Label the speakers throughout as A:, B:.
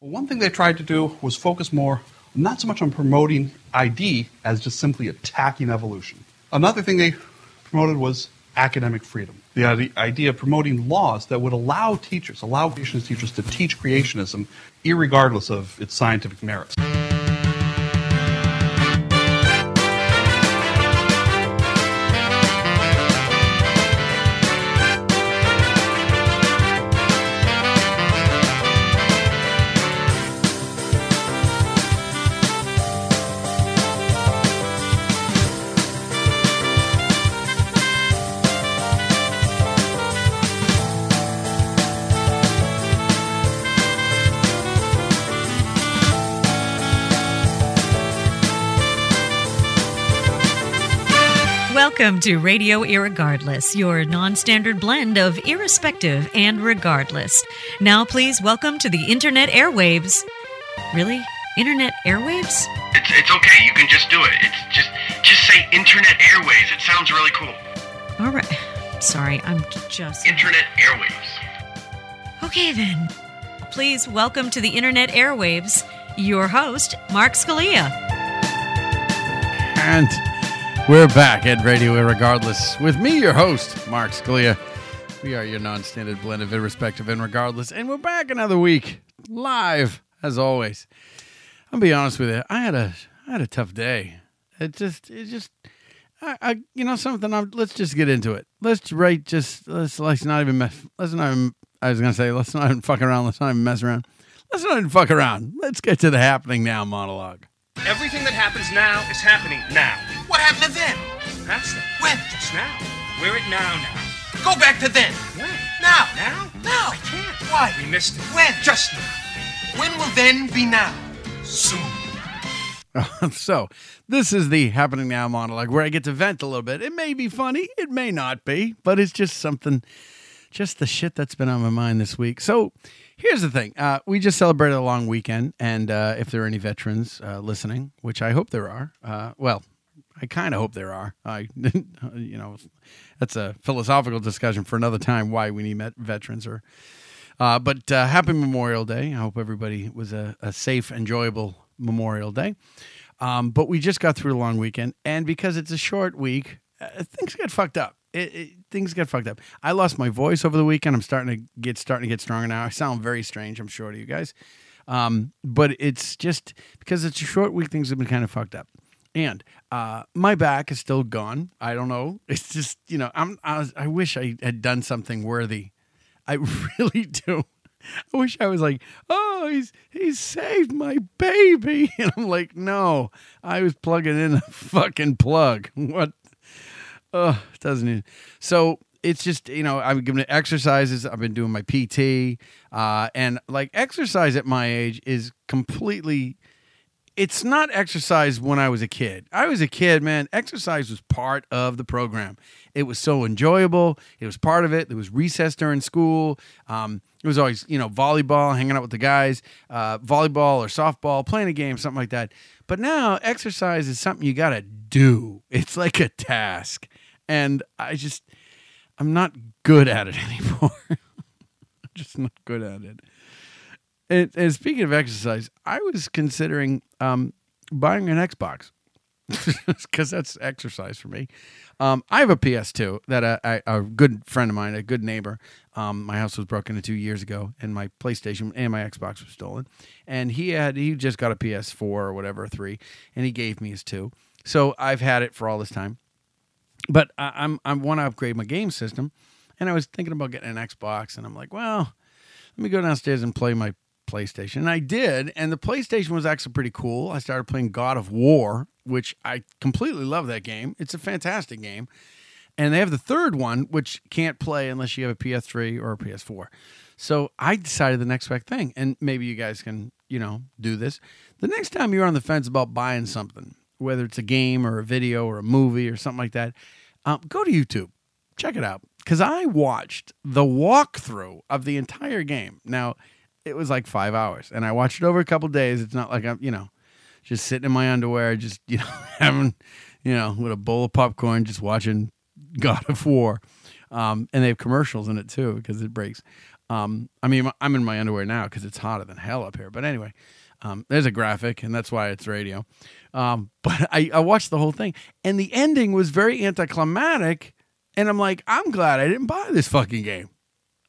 A: One thing they tried to do was focus more, not so much on promoting ID as just simply attacking evolution. Another thing they promoted was academic freedom. The idea of promoting laws that would allow teachers, allow creationist teachers to teach creationism irregardless of its scientific merits.
B: Welcome to Radio Irregardless, your non standard blend of irrespective and regardless. Now, please welcome to the Internet airwaves. Really? Internet airwaves?
C: It's it's okay. You can just do it. It's just just say Internet Airways. It sounds really cool.
B: All right. Sorry, I'm just.
C: Internet Airwaves.
B: Okay, then. Please welcome to the Internet airwaves your host, Mark Scalia.
D: And we're back at Radio Irregardless with me, your host, Mark Scalia. We are your non standard blend of irrespective and regardless. And we're back another week, live, as always. I'll be honest with you, I had a I had a tough day. It just it just I, I you know something I'm, let's just get into it. Let's right just let's let's not even mess let's not even I was gonna say let's not even fuck around, let's not even mess around. Let's not even fuck around. Let's get to the happening now monologue.
E: Everything that happens now is happening now.
F: What happened to then?
E: That's the
F: When?
E: just now. We're at now now.
F: Go back to then.
E: When?
F: Now.
E: Now?
F: Now.
E: I can't.
F: Why?
E: We missed it.
F: When?
E: Just now.
F: When will then be now? Soon.
D: so this is the happening now monologue where I get to vent a little bit. It may be funny, it may not be, but it's just something, just the shit that's been on my mind this week. So here's the thing: uh, we just celebrated a long weekend, and uh, if there are any veterans uh, listening, which I hope there are, uh, well, I kind of hope there are. I, you know, that's a philosophical discussion for another time. Why we need veterans or. Uh, but uh, happy Memorial Day. I hope everybody was a, a safe, enjoyable Memorial Day. Um, but we just got through a long weekend, and because it's a short week, things get fucked up. It, it, things get fucked up. I lost my voice over the weekend. I'm starting to get starting to get stronger now. I sound very strange. I'm sure to you guys, um, but it's just because it's a short week. Things have been kind of fucked up. And uh, my back is still gone. I don't know. It's just you know I'm I, was, I wish I had done something worthy. I really do. I wish I was like, oh, he's he's saved my baby, and I'm like, no, I was plugging in a fucking plug. What? Oh, it doesn't. Even. So it's just you know I've given it exercises. I've been doing my PT, uh, and like exercise at my age is completely. It's not exercise when I was a kid. I was a kid, man. Exercise was part of the program. It was so enjoyable. It was part of it. There was recess during school. Um, it was always, you know, volleyball, hanging out with the guys, uh, volleyball or softball, playing a game, something like that. But now exercise is something you got to do. It's like a task. And I just, I'm not good at it anymore. I'm just not good at it. And, and speaking of exercise, I was considering um, buying an Xbox because that's exercise for me. Um, I have a PS2 that a, a, good friend of mine, a good neighbor. Um, my house was broken into two years ago, and my PlayStation and my Xbox was stolen. And he had he just got a PS4 or whatever three, and he gave me his two. So I've had it for all this time. But I, I'm I want to upgrade my game system, and I was thinking about getting an Xbox, and I'm like, well, let me go downstairs and play my PlayStation. And I did, and the PlayStation was actually pretty cool. I started playing God of War, which I completely love that game. It's a fantastic game. And they have the third one, which can't play unless you have a PS3 or a PS4. So I decided the next best thing, and maybe you guys can, you know, do this. The next time you're on the fence about buying something, whether it's a game or a video or a movie or something like that, um, go to YouTube, check it out. Because I watched the walkthrough of the entire game. Now, it was like five hours, and I watched it over a couple days. It's not like I'm, you know, just sitting in my underwear, just you know, having, you know, with a bowl of popcorn, just watching God of War. Um, and they have commercials in it too because it breaks. Um, I mean, I'm in my underwear now because it's hotter than hell up here. But anyway, um, there's a graphic, and that's why it's radio. Um, but I, I watched the whole thing, and the ending was very anticlimactic. And I'm like, I'm glad I didn't buy this fucking game.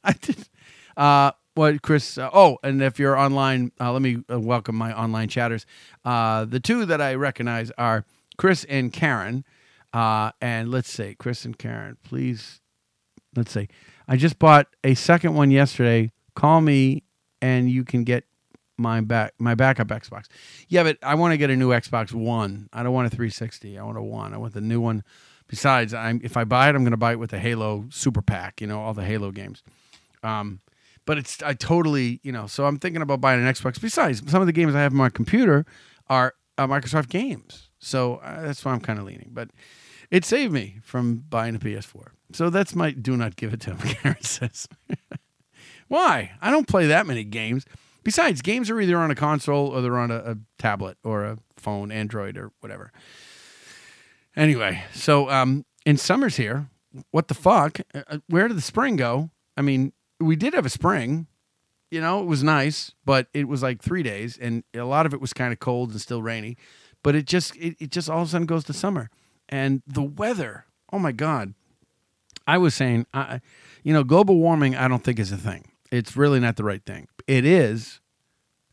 D: I did. Uh, what Chris? Uh, oh, and if you're online, uh, let me uh, welcome my online chatters. Uh, the two that I recognize are Chris and Karen. Uh, and let's say Chris and Karen, please. Let's see. I just bought a second one yesterday. Call me, and you can get my back my backup Xbox. Yeah, but I want to get a new Xbox One. I don't want a 360. I want a one. I want the new one. Besides, I'm if I buy it, I'm going to buy it with the Halo Super Pack. You know, all the Halo games. Um, but it's I totally you know. So I'm thinking about buying an Xbox. Besides, some of the games I have on my computer are uh, Microsoft games. So uh, that's why I'm kind of leaning. But it saved me from buying a PS4. So that's my do not give it to him. Karen says. why? I don't play that many games. Besides, games are either on a console or they're on a, a tablet or a phone, Android or whatever. Anyway, so um, in summer's here. What the fuck? Uh, uh, Where did the spring go? I mean, we did have a spring. You know, it was nice, but it was like three days, and a lot of it was kind of cold and still rainy. But it just, it, it just all of a sudden goes to summer, and the weather. Oh my god! I was saying, I, you know, global warming. I don't think is a thing. It's really not the right thing. It is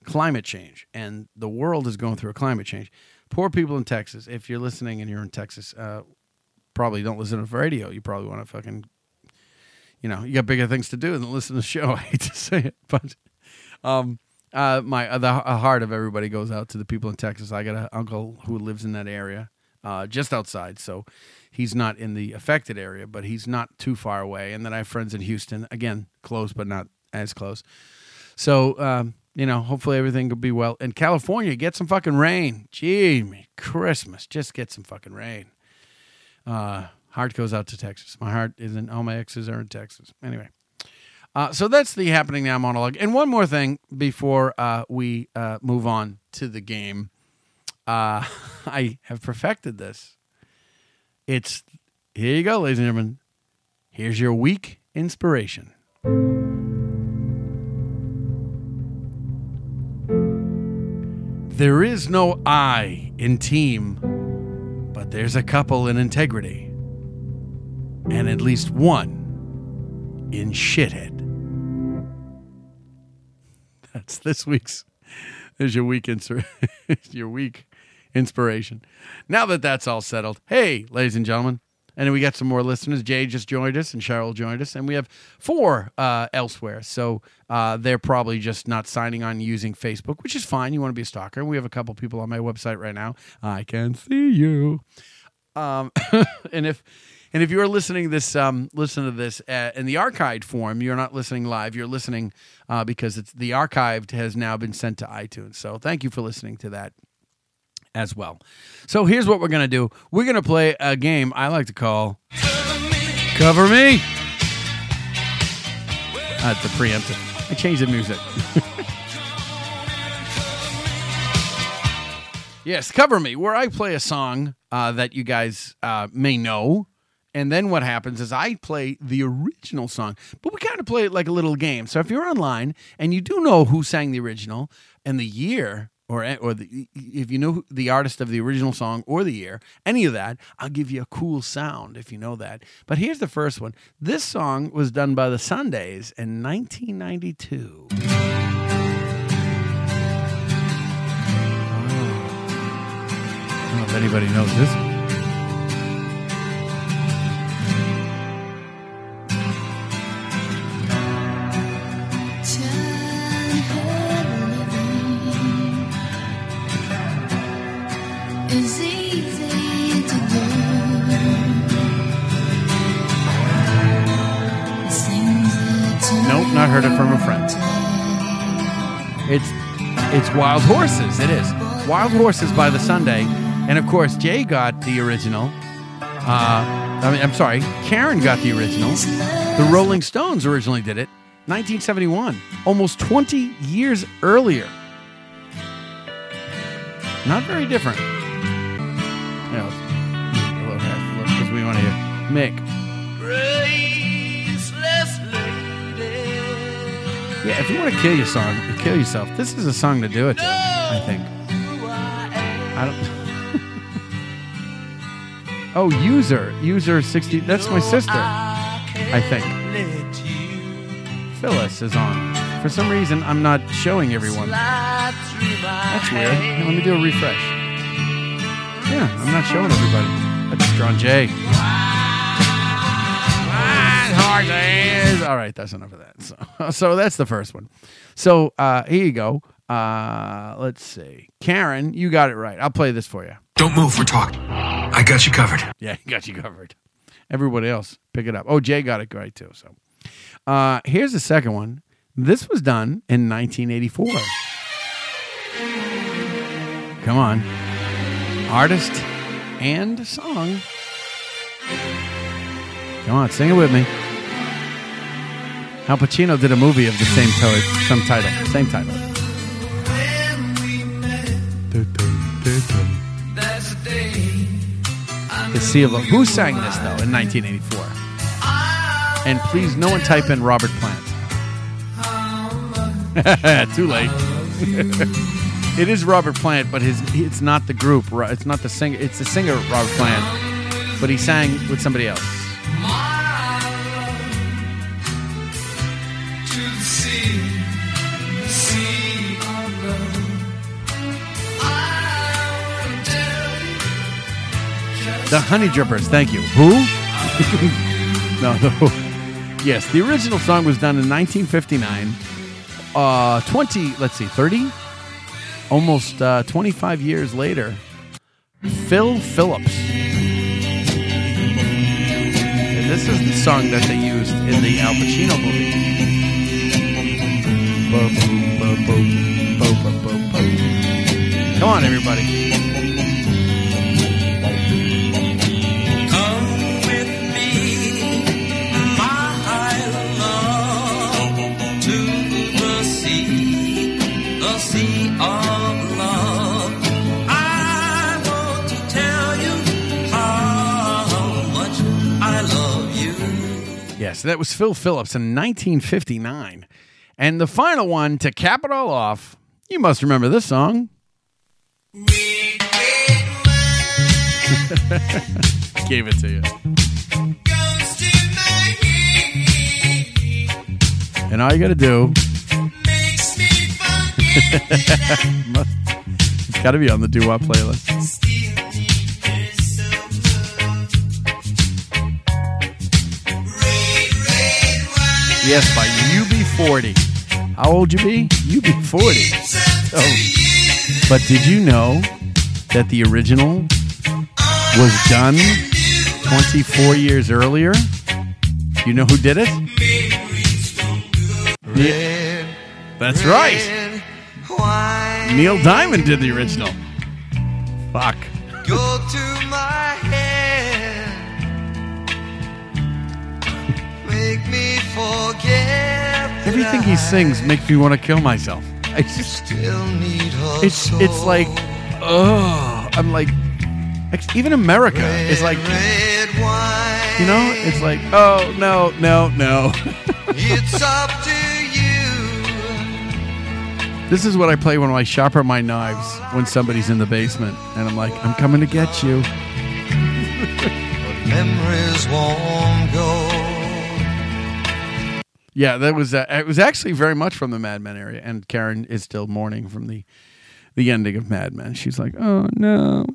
D: climate change, and the world is going through a climate change. Poor people in Texas. If you're listening and you're in Texas, uh, probably don't listen to radio. You probably want to fucking, you know, you got bigger things to do than listen to the show. I hate to say it, but um, uh, my uh, the uh, heart of everybody goes out to the people in Texas. I got an uncle who lives in that area, uh, just outside, so he's not in the affected area, but he's not too far away. And then I have friends in Houston, again, close but not as close. So um, you know, hopefully everything will be well. In California, get some fucking rain. Gee, Christmas, just get some fucking rain. Uh, heart goes out to Texas. My heart isn't. All my exes are in Texas. Anyway, uh, so that's the happening now monologue. And one more thing before uh, we uh, move on to the game, uh, I have perfected this. It's here you go, ladies and gentlemen. Here's your week inspiration. There is no I in team, but there's a couple in integrity. And at least one in shithead. That's this week's. There's your week insur- your week inspiration. Now that that's all settled, hey, ladies and gentlemen, and we got some more listeners. Jay just joined us, and Cheryl joined us, and we have four uh, elsewhere. So uh, they're probably just not signing on using Facebook, which is fine. You want to be a stalker. We have a couple people on my website right now. I can see you. Um, and if and if you're listening this, um, listen to this uh, in the archived form. You're not listening live. You're listening uh, because it's the archived has now been sent to iTunes. So thank you for listening to that as well. So here's what we're gonna do. We're gonna play a game I like to call Cover Me. That's a preemptive. I changed the music. yes, Cover Me, where I play a song uh, that you guys uh, may know. And then what happens is I play the original song, but we kind of play it like a little game. So if you're online and you do know who sang the original and the year, or or the, if you know the artist of the original song or the year, any of that, I'll give you a cool sound if you know that. But here's the first one. This song was done by the Sundays in 1992. I don't know if anybody knows this.
G: You
D: not heard it from a friend. It's it's Wild Horses. It is Wild Horses by the Sunday, and of course Jay got the original. Uh, I mean, I'm sorry, Karen got the original. The Rolling Stones originally did it, 1971, almost 20 years earlier. Not very different. A little because we want to hear Mick. Yeah, if you want to kill your song, kill yourself. This is a song to do it to. I think. I don't. oh, user, user sixty. That's my sister. I think. Phyllis is on. For some reason, I'm not showing everyone. That's weird. Now, let me do a refresh. Yeah, I'm not showing everybody. That's Strong J. All right, that's enough of that. So, so that's the first one. So uh, here you go. Uh, let's see. Karen, you got it right. I'll play this for you.
F: Don't move, we're talking. I got you covered.
D: Yeah, got you covered. Everybody else, pick it up. Oh, Jay got it right too. So uh, here's the second one. This was done in 1984. Come on. Artist and song. Come on, sing it with me. Al Pacino did a movie of the same, to- some title. Same title. The Sea of Love. Who sang this, though, in 1984? And please, no one type in Robert Plant. Too late. it is Robert Plant, but his it's not the group. It's not the singer. It's the singer Robert Plant, but he sang with somebody else. The Honeydrippers. Thank you. Who? no, no. Yes, the original song was done in 1959. Uh, 20, let's see, 30? Almost uh, 25 years later, Phil Phillips. And this is the song that they used in the Al Pacino movie. Come on, everybody. Yes, that was Phil Phillips in 1959. And the final one to cap it all off, you must remember this song. Gave it to you. And all you got to do, it's got to be on the doo wop playlist. Yes, by UB40. How old you be? UB40. Oh. But did you know that the original was done 24 years earlier? You know who did it? Yeah. That's right. Neil Diamond did the original. Fuck. Everything he sings makes me want to kill myself. I just,
H: Still need her
D: it's it's like, oh, I'm like, even America is like, you know, it's like, oh no, no, no.
H: It's up to you.
D: This is what I play when I sharpen my knives when somebody's in the basement, and I'm like, I'm coming to get you.
H: Memories won't go.
D: Yeah, that was uh, it. Was actually very much from the Mad Men area, and Karen is still mourning from the the ending of Mad Men. She's like, oh no.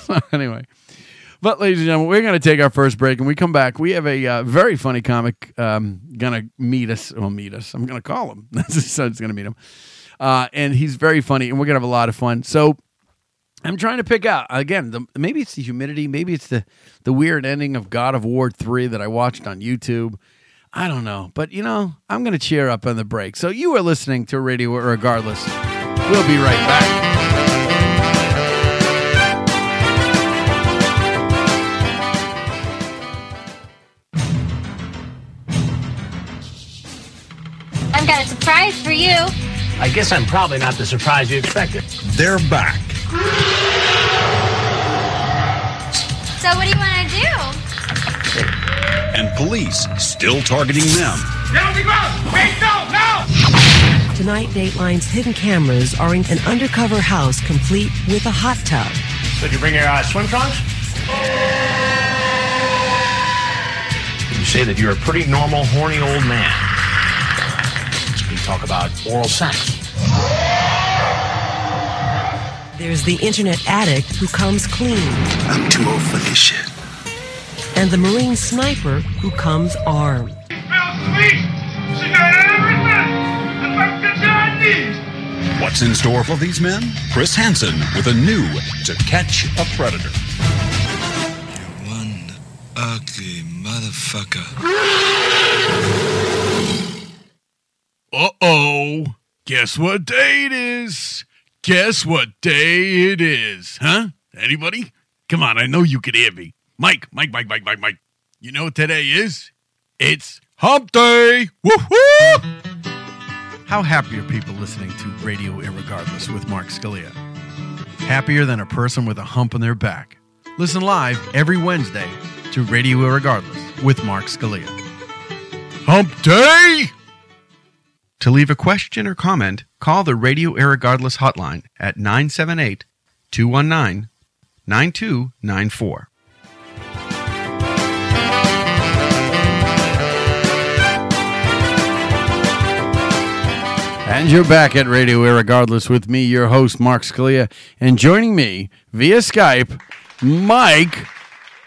D: So anyway, but ladies and gentlemen, we're going to take our first break, and we come back. We have a uh, very funny comic um, going to meet us. Well, meet us. I'm going to call him. That's his son's going to meet him, uh, and he's very funny, and we're going to have a lot of fun. So. I'm trying to pick out again. The, maybe it's the humidity. Maybe it's the the weird ending of God of War three that I watched on YouTube. I don't know, but you know, I'm going to cheer up on the break. So you are listening to Radio regardless. We'll be right back.
I: I've got a surprise for you.
J: I guess I'm probably not the surprise you expected.
F: They're back.
I: So what do you want to do?
K: and police still targeting them.
E: Wait, no, no!
L: Tonight, Dateline's hidden cameras are in an undercover house complete with a hot tub.
J: So did you bring your uh, swim trunks? You say that you're a pretty normal, horny old man. So we talk about oral sex.
L: There's the internet addict who comes clean,
F: I'm too old for this shit.
L: and the Marine sniper who comes armed. She fell sweet. She got everything. The I need.
K: What's in store for these men? Chris Hansen with a new To Catch a Predator.
H: You One ugly motherfucker.
D: Uh oh. Guess what day it is? Guess what day it is? Huh? Anybody? Come on, I know you can hear me. Mike, Mike, Mike, Mike, Mike, Mike. You know what today is? It's Hump Day! Woohoo! How happy are people listening to Radio Irregardless with Mark Scalia? Happier than a person with a hump on their back. Listen live every Wednesday to Radio Irregardless with Mark Scalia. Hump Day!
A: To leave a question or comment, call the Radio Irregardless hotline at 978 219 9294.
D: And you're back at Radio Irregardless with me, your host, Mark Scalia. And joining me via Skype, Mike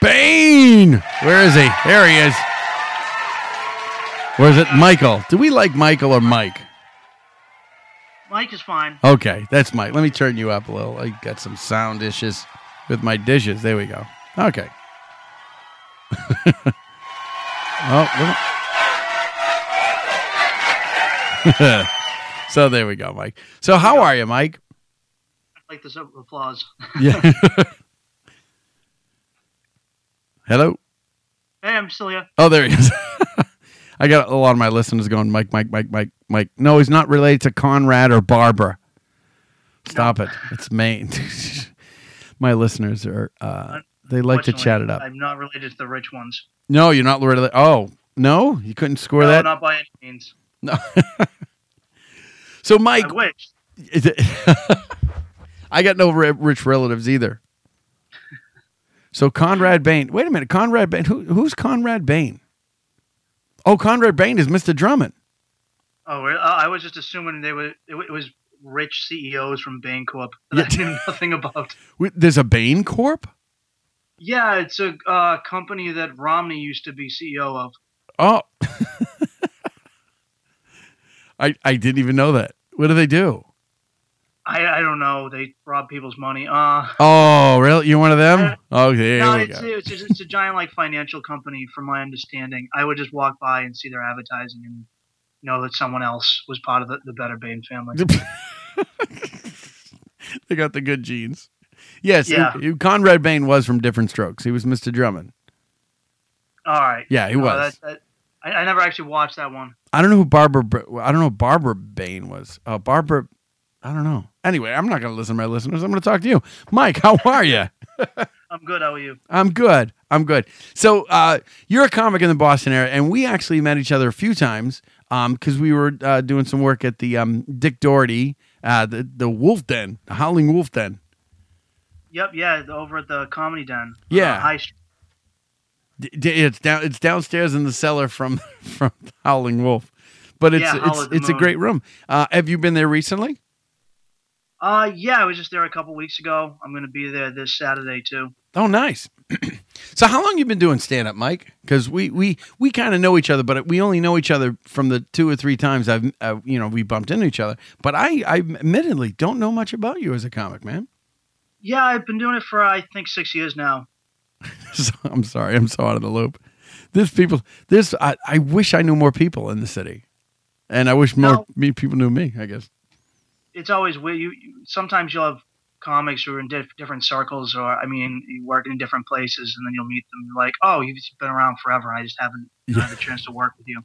D: Bain. Where is he? There he is. Or is it Michael? Do we like Michael or Mike?
M: Mike is fine.
D: Okay, that's Mike. Let me turn you up a little. I got some sound issues with my dishes. There we go. Okay. oh, so there we go, Mike. So how are you, Mike?
M: I like this applause.
D: Yeah. Hello.
M: Hey, I'm still here.
D: Oh, there he is. I got a lot of my listeners going, Mike, Mike, Mike, Mike, Mike. No, he's not related to Conrad or Barbara. Stop it. It's Maine. my listeners are, uh, they like to chat it up.
M: I'm not related to the rich ones.
D: No, you're not related. Oh, no, you couldn't score
M: no,
D: that.
M: not by any means.
D: No. so, Mike,
M: I wish.
D: I got no rich relatives either. So Conrad Bain. Wait a minute, Conrad Bain. Who, who's Conrad Bain? Oh, Conrad Bain is Mr. Drummond.
M: Oh. I was just assuming they were. It, was rich CEOs from Bain Corp that I knew nothing about.
D: There's a Bain Corp.
M: Yeah, it's a uh, company that Romney used to be CEO of.
D: Oh, I I didn't even know that. What do they do?
M: I, I don't know. They rob people's money. Uh,
D: Oh, really? You're one of them? Okay,
M: no,
D: there we
M: it's, it's, just, it's a giant like financial company, from my understanding. I would just walk by and see their advertising and know that someone else was part of the, the Better Bain family.
D: They got the good genes. Yes,
M: Yeah.
D: he- Conrad Bain was from Diff'rent Strokes. He was Mr. Drummond.
M: All right.
D: Yeah, he
M: No,
D: was.
M: that- that- I, I never actually watched that one.
D: I don't know who Barbara. I don't know who Barbara Bain was. Oh, Barbara. I don't know. Anyway, I'm not going to listen to my listeners. I'm going to talk to you, Mike. How are you?
M: I'm good. How are you?
D: I'm good. I'm good. So uh, you're a comic in the Boston area, and we actually met each other a few times because we were uh, doing some work at the um, Dick Doherty, uh, the the Wolf Den, the Howling Wolf Den.
M: Yep. Yeah. Over at the Comedy Den.
D: Yeah.
M: High Street.
D: D- it's down. It's downstairs in the cellar from from Howling Wolf, but it's
M: Yeah,
D: it's
M: the
D: it's a great room. Uh, have you been there recently?
M: Uh, yeah. I was just there a couple weeks ago. I'm going to be there this Saturday too.
D: Oh, nice. so, how long you been doing stand up, Mike? Because we we we kind of know each other, but we only know each other from the two or three times I've uh, you know we bumped into each other. But I I admittedly don't know much about you as a comic, man.
M: Yeah, I've been doing it for I think six years now.
D: So, I'm sorry, I'm so out of the loop. There's people. There's I, I wish I knew more people in the city, and I wish more
M: No.
D: me people knew me. I guess.
M: It's always weird. You, you sometimes you'll have comics who are in diff- different circles, or I mean, you work in different places, and then you'll meet them. You're like, oh, you've been around forever. I just haven't had a chance to work with you.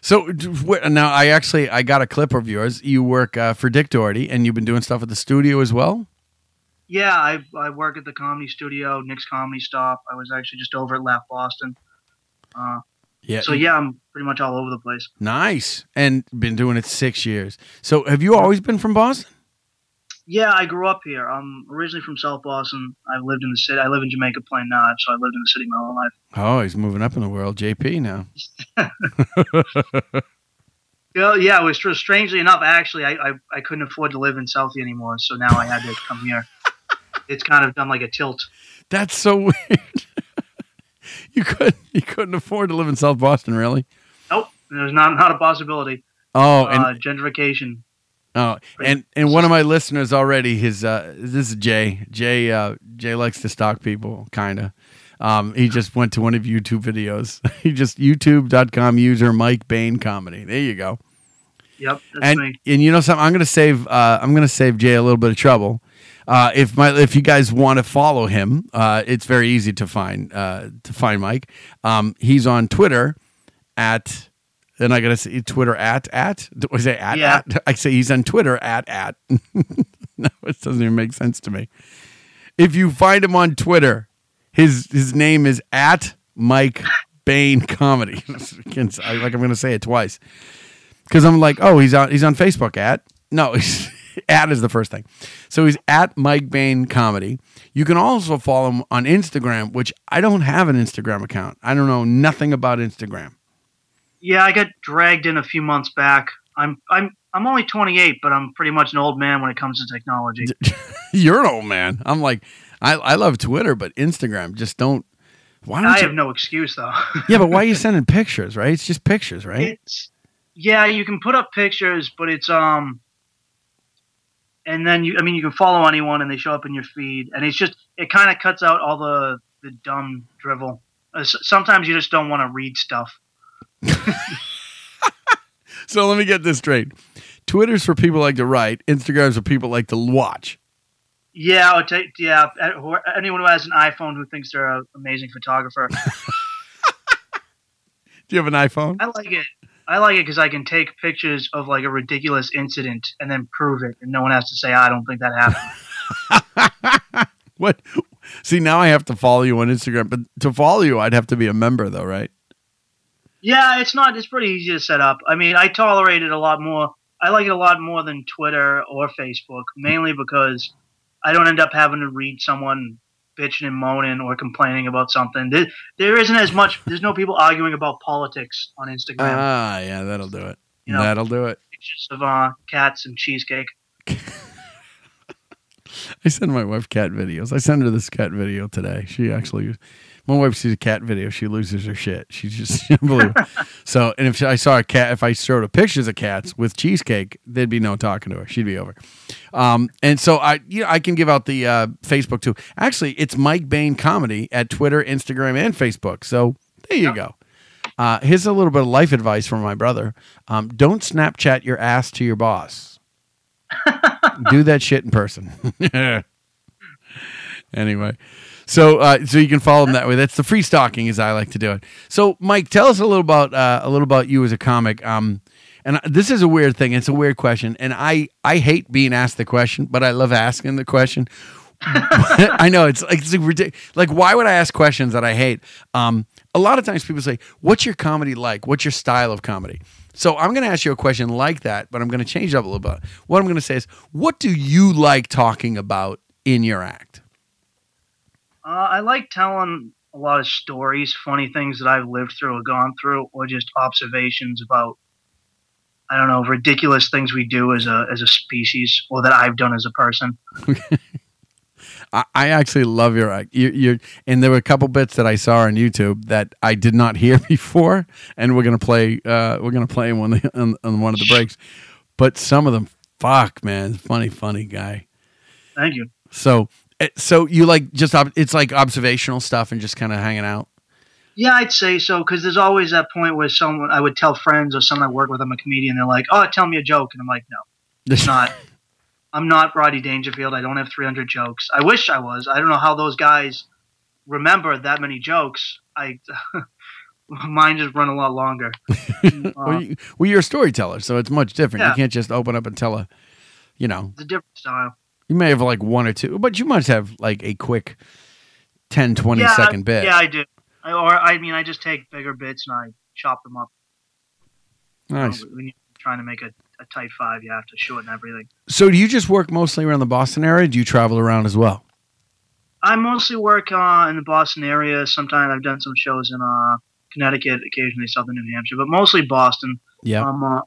D: So now I actually I got a clip of yours. You work uh, for Dick Doherty, and you've been doing stuff at the studio as well.
M: Yeah, I I work at the comedy studio, Nick's Comedy Stop. I was actually just over at Laugh Boston. Uh,
D: Yeah.
M: So yeah, I'm pretty much all over the place.
D: Nice. And been doing it six years. So have you always been from Boston?
M: Yeah, I grew up here. I'm originally from South Boston. I've lived in the city. I live in Jamaica Plain now, so I lived in the city my whole life.
D: Oh, he's moving up in the world. JP now.
M: Yeah, yeah. It was str- strangely enough, actually, I, I I couldn't afford to live in Southie anymore, so now I had to come here. It's kind of done like a tilt.
D: That's so weird. you couldn't you couldn't afford to live in South Boston, really?
M: Nope, there's not not a possibility.
D: Oh, and
M: uh, gentrification.
D: Oh, and and one of my listeners already, his uh, this is Jay. Jay uh, Jay likes to stalk people, kind of. Um, he just went to one of YouTube videos. he just YouTube.com user Mike Bain comedy. There you go.
M: Yep, that's
D: and
M: me.
D: and you know something, I'm gonna save uh, I'm gonna save Jay a little bit of trouble. Uh, if my if you guys want to follow him, uh, it's very easy to find uh, to find Mike. Um, he's on Twitter at and I gotta say Twitter at at do I say at
M: Yeah.
D: at I say he's on Twitter at at no it doesn't even make sense to me. If you find him on Twitter, his his name is at Mike Bain Comedy. Like I'm gonna say it twice because I'm like, oh, he's on he's on Facebook at no, he's at is the first thing. So he's at Mike Bain Comedy. You can also follow him on Instagram, which I don't have an Instagram account. I don't know nothing about Instagram.
M: Yeah, I got dragged in a few months back. I'm I'm I'm only 28, but I'm pretty much an old man when it comes to technology.
D: You're an old man. I'm like, I, I love Twitter, but Instagram just don't. Why don't
M: I
D: you?
M: have no excuse though.
D: yeah, but why are you sending pictures? Right? It's just pictures, right?
M: It's yeah, you can put up pictures, but it's um, and then you I mean you can follow anyone and they show up in your feed, and it's just it kind of cuts out all the the dumb drivel. Uh, sometimes you just don't want to read stuff.
D: So let me get this straight. Twitter's for people like to write. Instagram's for people like to watch.
M: Yeah, take yeah. Anyone who has an iPhone who thinks they're an amazing photographer,
D: Do you have an iPhone?
M: I like it. I like it because I can take pictures of like a ridiculous incident and then prove it, and no one has to say I don't think that happened.
D: What? See, now I have to follow you on Instagram, but to follow you, I'd have to be a member, though, right?
M: Yeah, it's not. It's pretty easy to set up. I mean, I tolerate it a lot more. I like it a lot more than Twitter or Facebook, mainly because I don't end up having to read someone bitching and moaning or complaining about something. There, there isn't as much. There's no people arguing about politics on Instagram.
D: Ah, yeah, that'll do it.
M: You know.
D: that'll do it.
M: Pictures of uh, cats and cheesecake.
D: I send my wife cat videos. I sent her this cat video today. She actually, my wife sees a cat video, she loses her shit. She's just unbelievable. so, and if I saw a cat, if I showed her pictures of cats with cheesecake, there'd be no talking to her. She'd be over. Um, and so I, you know, I can give out the uh, Facebook too. Actually, it's Mike Bain Comedy at Twitter, Instagram, and Facebook. So there you go. Uh, here's a little bit of life advice from my brother. Um, don't Snapchat your ass to your boss. Do that shit in person. anyway, so uh, so you can follow him that way. That's the free stalking, as I like to do it. So, Mike, tell us a little about uh, a little about you as a comic. Um, and this is a weird thing. It's a weird question, and I I hate being asked the question, but I love asking the question. I know it's like it's ridiculous. Like, why would I ask questions that I hate? Um, a lot of times people say, "What's your comedy like? What's your style of comedy?" So I'm going to ask you a question like that, but I'm going to change it up a little bit. What I'm going to say is, what do you like talking about in your act?
M: Uh, I like telling a lot of stories, funny things that I've lived through or gone through, or just observations about I don't know ridiculous things we do as a as a species, or that I've done as a person.
D: I, I actually love your. You, you're, and there were a couple bits that I saw on YouTube that I did not hear before, and we're gonna play. Uh, we're gonna play one on, on one of the breaks. But some of them, fuck, man, funny, funny guy.
M: Thank you.
D: So, Eh, so you like just it's like observational stuff and just kind of hanging out.
M: Yeah, I'd say so because there's always that point where someone I would tell friends or someone I work with, I'm a comedian. They're like, "Oh, tell me a joke," and I'm like, "No, it's not." I'm not Rodney Dangerfield. I don't have 300 jokes. I wish I was. I don't know how those guys remember that many jokes. I mine just run a lot longer.
D: well, uh, you, well, you're a storyteller, so it's much different. You can't just open up and tell a, you know,
M: It's a different style.
D: You may have like one or two, but you must have like a quick 10, 20 second
M: yeah,
D: bit.
M: Yeah, I do. I, or I mean, I just take bigger bits and I chop them up.
D: Nice.
M: You know, when you're trying to make a, a tight five, you have to shorten everything.
D: So do you just work mostly around the Boston area? Do you travel around as well?
M: I mostly work uh, in the Boston area. Sometimes I've done some shows in uh, Connecticut, occasionally southern New Hampshire, but mostly Boston.
D: Yeah.
M: Um, uh,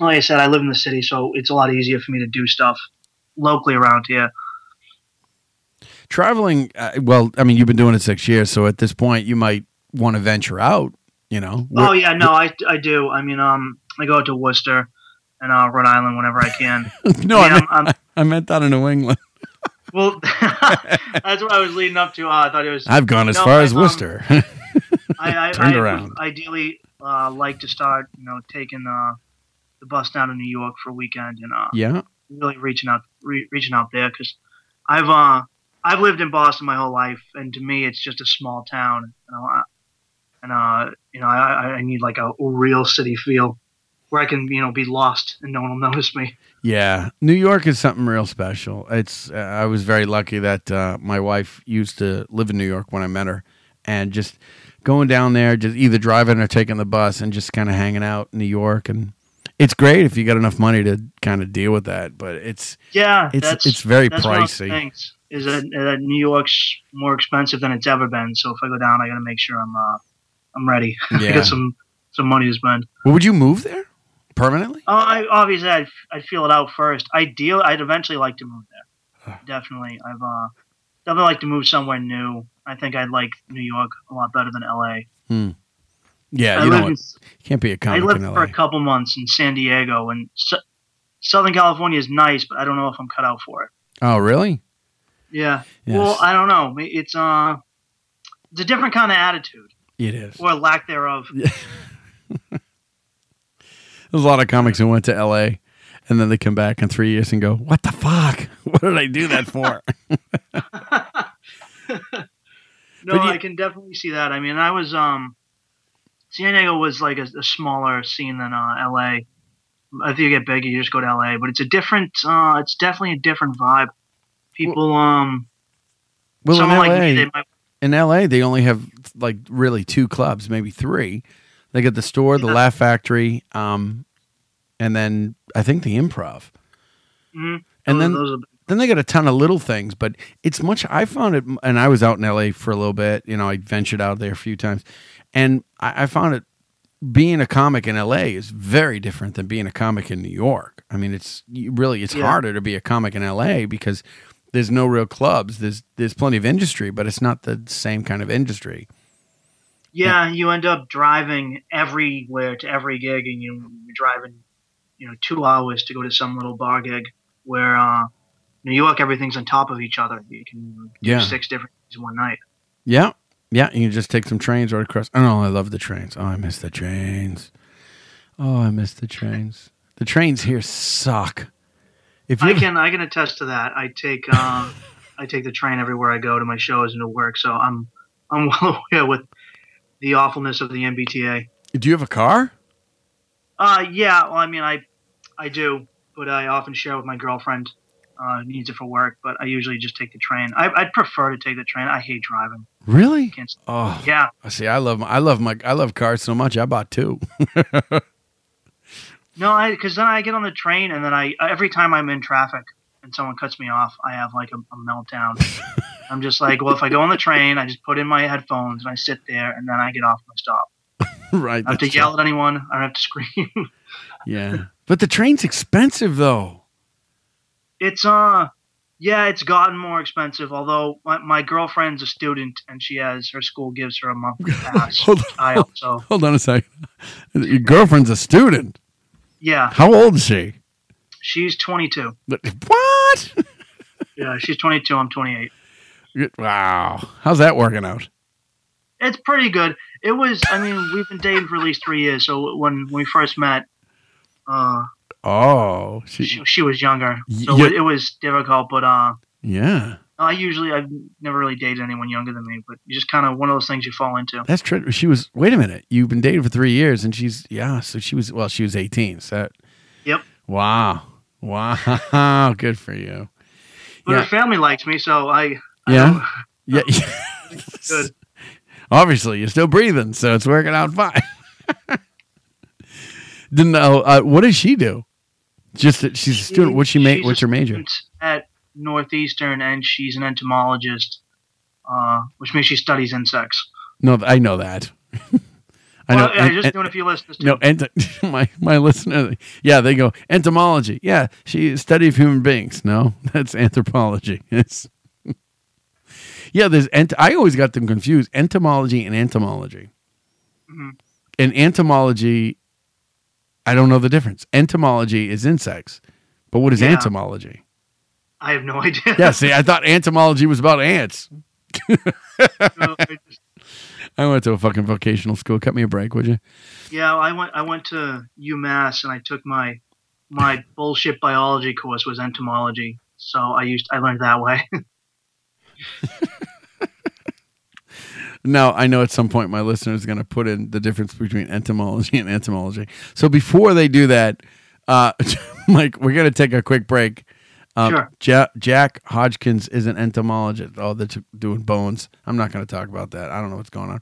M: like I said, I live in the city, so it's a lot easier for me to do stuff locally around here.
D: Traveling, uh, well, I mean, you've been doing it six years, so at this point, you might want to venture out. You know.
M: oh yeah, no, I, I do. I mean, um, I go out to Worcester and uh, Rhode Island whenever I can.
D: no, I,
M: mean,
D: meant,
M: I'm, I'm,
D: I meant that in New England.
M: well, that's what I was leading up to. Uh, I thought it was.
D: I've gone as
M: no,
D: far
M: I,
D: as
M: um,
D: Worcester.
M: I, I,
D: Turned
M: I
D: around.
M: ideally uh, like to start, you know, taking uh, the bus down to New York for a weekend and uh,
D: yeah.
M: really reaching out, re- reaching out there because I've uh, I've lived in Boston my whole life, and to me, it's just a small town. You know, uh, and uh, you know, I, I need like a, a real city feel where I can, you know, be lost and no one will notice me.
D: Yeah, New York is something real special. It's uh, I was very lucky that uh, my wife used to live in New York when I met her, and just going down there, just either driving or taking the bus, and just kind of hanging out in New York, and it's great if you got enough money to kind of deal with that. But it's
M: Yeah,
D: it's
M: that's,
D: it's very
M: that's one of the
D: pricey.
M: is that, that New York's more expensive than it's ever been. So if I go down, I got to make sure I'm uh, I'm ready. I
D: Yeah.
M: got some some money to spend.
D: Well, would you move there permanently?
M: Oh, I obviously I'd, I'd feel it out first. Ideal, I'd eventually like to move there. Definitely, I've uh, definitely like to move somewhere new. I think I'd like New York a lot better than L.A.
D: Hmm. Yeah, you know
M: in-
D: can't be a comic
M: I
D: lived
M: for a couple months in San Diego, and S- Southern California is nice, but I don't know if I'm cut out for it.
D: Oh, really?
M: Yeah.
D: Yes.
M: Well, I don't know. It's uh, it's a different kind of attitude,
D: It is.
M: or lack thereof.
D: There's a lot of comics who went to LA and then they come back in three years and go, What the fuck? What did I do that for?
M: No, I can definitely see that. I mean, I was um, San Diego was like a, a smaller scene than uh, L.A. If you get big, you just go to L.A. But it's a different. Uh, it's definitely a different vibe. People, um,
D: well, in
M: someone
D: LA,
M: like me, they might.
D: in LA, they only have like really two clubs, maybe three. They got the store, the Laugh Factory, um, and then I think the improv.
M: mhm,
D: And
M: those-
D: then
M: those are-
D: then they got a ton of little things, but it's much. I found it, and I was out in LA for a little bit. You know, I ventured out there a few times, and I, I found it being a comic in LA is very different than being a comic in New York. I mean, it's really it's
M: Yeah.
D: harder to be a comic in LA because there's no real clubs. There's there's plenty of industry, but it's not the same kind of industry.
M: yeah, you end up driving everywhere to every gig, and you, you're driving, you know, two hours to go to some little bar gig. Where uh, New York, everything's on top of each other. You can do
D: Yeah.
M: six different things in one night.
D: Yeah, yeah. You can just take some trains right across. Oh, I love the trains. Oh, I miss the trains. Oh, I miss the trains. The trains here suck. If you
M: I can I can attest to that. I take uh, I take the train everywhere I go to my shows and to work, so I'm I'm well aware with the awfulness of the MBTA.
D: do you have a car?
M: Uh, yeah. Well, I mean, I I do, but I often share with my girlfriend. Uh, needs it for work, but I usually just take the train. I, I'd prefer to take the train. I hate driving.
D: Really?
M: Can't
D: Oh,
M: Yeah.
D: I see. I love. My, I love my. I love cars so much. I bought two.
M: No, I because then I get on the train and then I every time I'm in traffic and someone cuts me off, I have like a, a meltdown. I'm just like, well, if I go on the train, I just put in my headphones and I sit there and then I get off my stop.
D: right.
M: I don't have to
D: that's
M: yell at anyone. I don't have to scream.
D: Yeah. But the train's expensive though.
M: It's uh, yeah, it's gotten more expensive. Although my, my girlfriend's a student and she has her school gives her a monthly pass.
D: Hold on.
M: I also
D: Hold on a second. Your girlfriend's a student.
M: yeah,
D: How old is she?
M: she's 22.
D: What?
M: Yeah, she's 22. I'm 28.
D: Wow. How's that working out?
M: It's pretty good. It was. I mean, we've been dating for at least three years. So when we first met, uh,
D: Oh, she,
M: she, she was younger, so
D: Yeah.
M: it, it was difficult. But uh,
D: yeah.
M: I usually I've never really dated anyone younger than me. But you just kind of one of those things you fall into.
D: That's true. She was. Wait a minute. You've been dating for three years, and she's yeah. So she was. Well, she was eighteen. So
M: Yep.
D: wow, wow. Good for you.
M: But
D: Yeah.
M: her family likes me, so I. I
D: Yeah. Yeah.
M: Good.
D: Obviously, you're still breathing, so it's working out fine. Didn't. Uh, what does she do? Just that she's a student. What's she make? What's her major?
M: At Northeastern, and she's an entomologist, uh, which means she studies insects.
D: No, I know that. I know.
M: Well,
D: en-
M: just
D: en-
M: doing a few listeners.
D: No, ent- my my listener. Yeah, they go entomology. Yeah, she study of human beings. No, that's anthropology. It's yeah. There's ent- I always got them confused. Entomology and etymology.
M: Mhm.
D: In entomology, I don't know the difference. Entomology is insects, but what is
M: Yeah.
D: etymology?
M: I have no idea.
D: Yeah, see, I thought entomology was about ants.
M: No, I just-
D: I went to a fucking vocational school. Cut me a break, would you?
M: yeah, I went. I went to UMass, and I took my my bullshit biology course was entomology. So I used. I learned that way.
D: Now, I know at some point my listener is going to put in the difference between entomology and etymology. So before they do that, uh, Mike, we're going to take a quick break. Um,
M: Sure.
D: Ja- Jack Hodgkins is an entomologist. Oh, they're doing bones. I'm not going to talk about that. I don't know what's going on.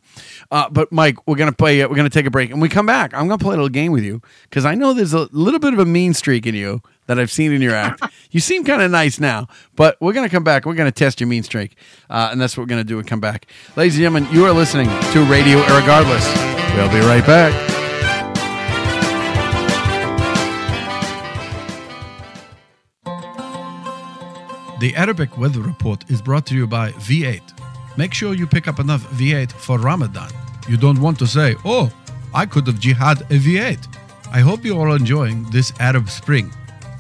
D: Uh, but Mike, we're going to play. We're going to take a break, and we come back. I'm going to play a little game with you because I know there's a little bit of a mean streak in you that I've seen in your act. you seem kind of nice now, but we're going to come back. We're going to test your mean streak, uh, and that's what we're going to do. And come back, ladies and gentlemen. You are listening to Radio Irregardless. We'll be right back.
N: The Arabic Weather Report is brought to you by V8. Make sure you pick up enough V8 for Ramadan. You don't want to say, oh, I could have jihad a V8. I hope you're enjoying this Arab spring.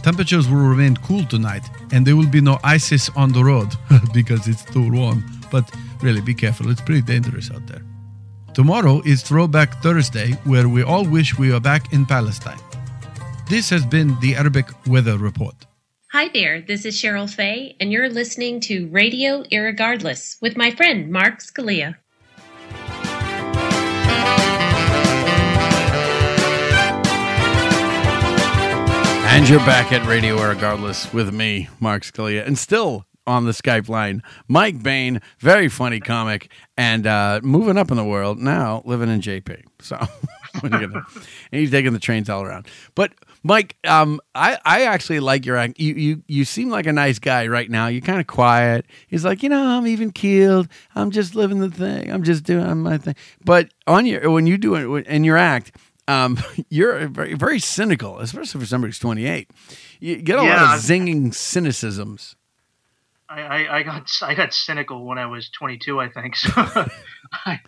N: Temperatures will remain cool tonight, and there will be no ISIS on the road because it's too warm. But really, be careful, it's pretty dangerous out there. Tomorrow is Throwback Thursday, where we all wish we were back in Palestine. This has been the Arabic Weather Report.
O: Hi there, this is Cheryl Fay, and you're listening to Radio Irregardless with my friend Mark Scalia.
D: And you're back at Radio Irregardless with me, Mark Scalia, and still on the Skype line, Mike Bain, very funny comic, and uh, moving up in the world now, living in JP. So, what are you gonna- and he's taking the trains all around. But Mike, um, I, I actually like your act. You, you you seem like a nice guy right now. You're kind of quiet. He's like, you know, I'm even keeled. I'm just living the thing. I'm just doing my thing. But on your when you do it in your act, um, you're very very cynical, especially for somebody who's 28. You get a
M: Yeah,
D: lot of zinging cynicisms.
M: I, I, I got I got cynical when I was 22, I think. So I,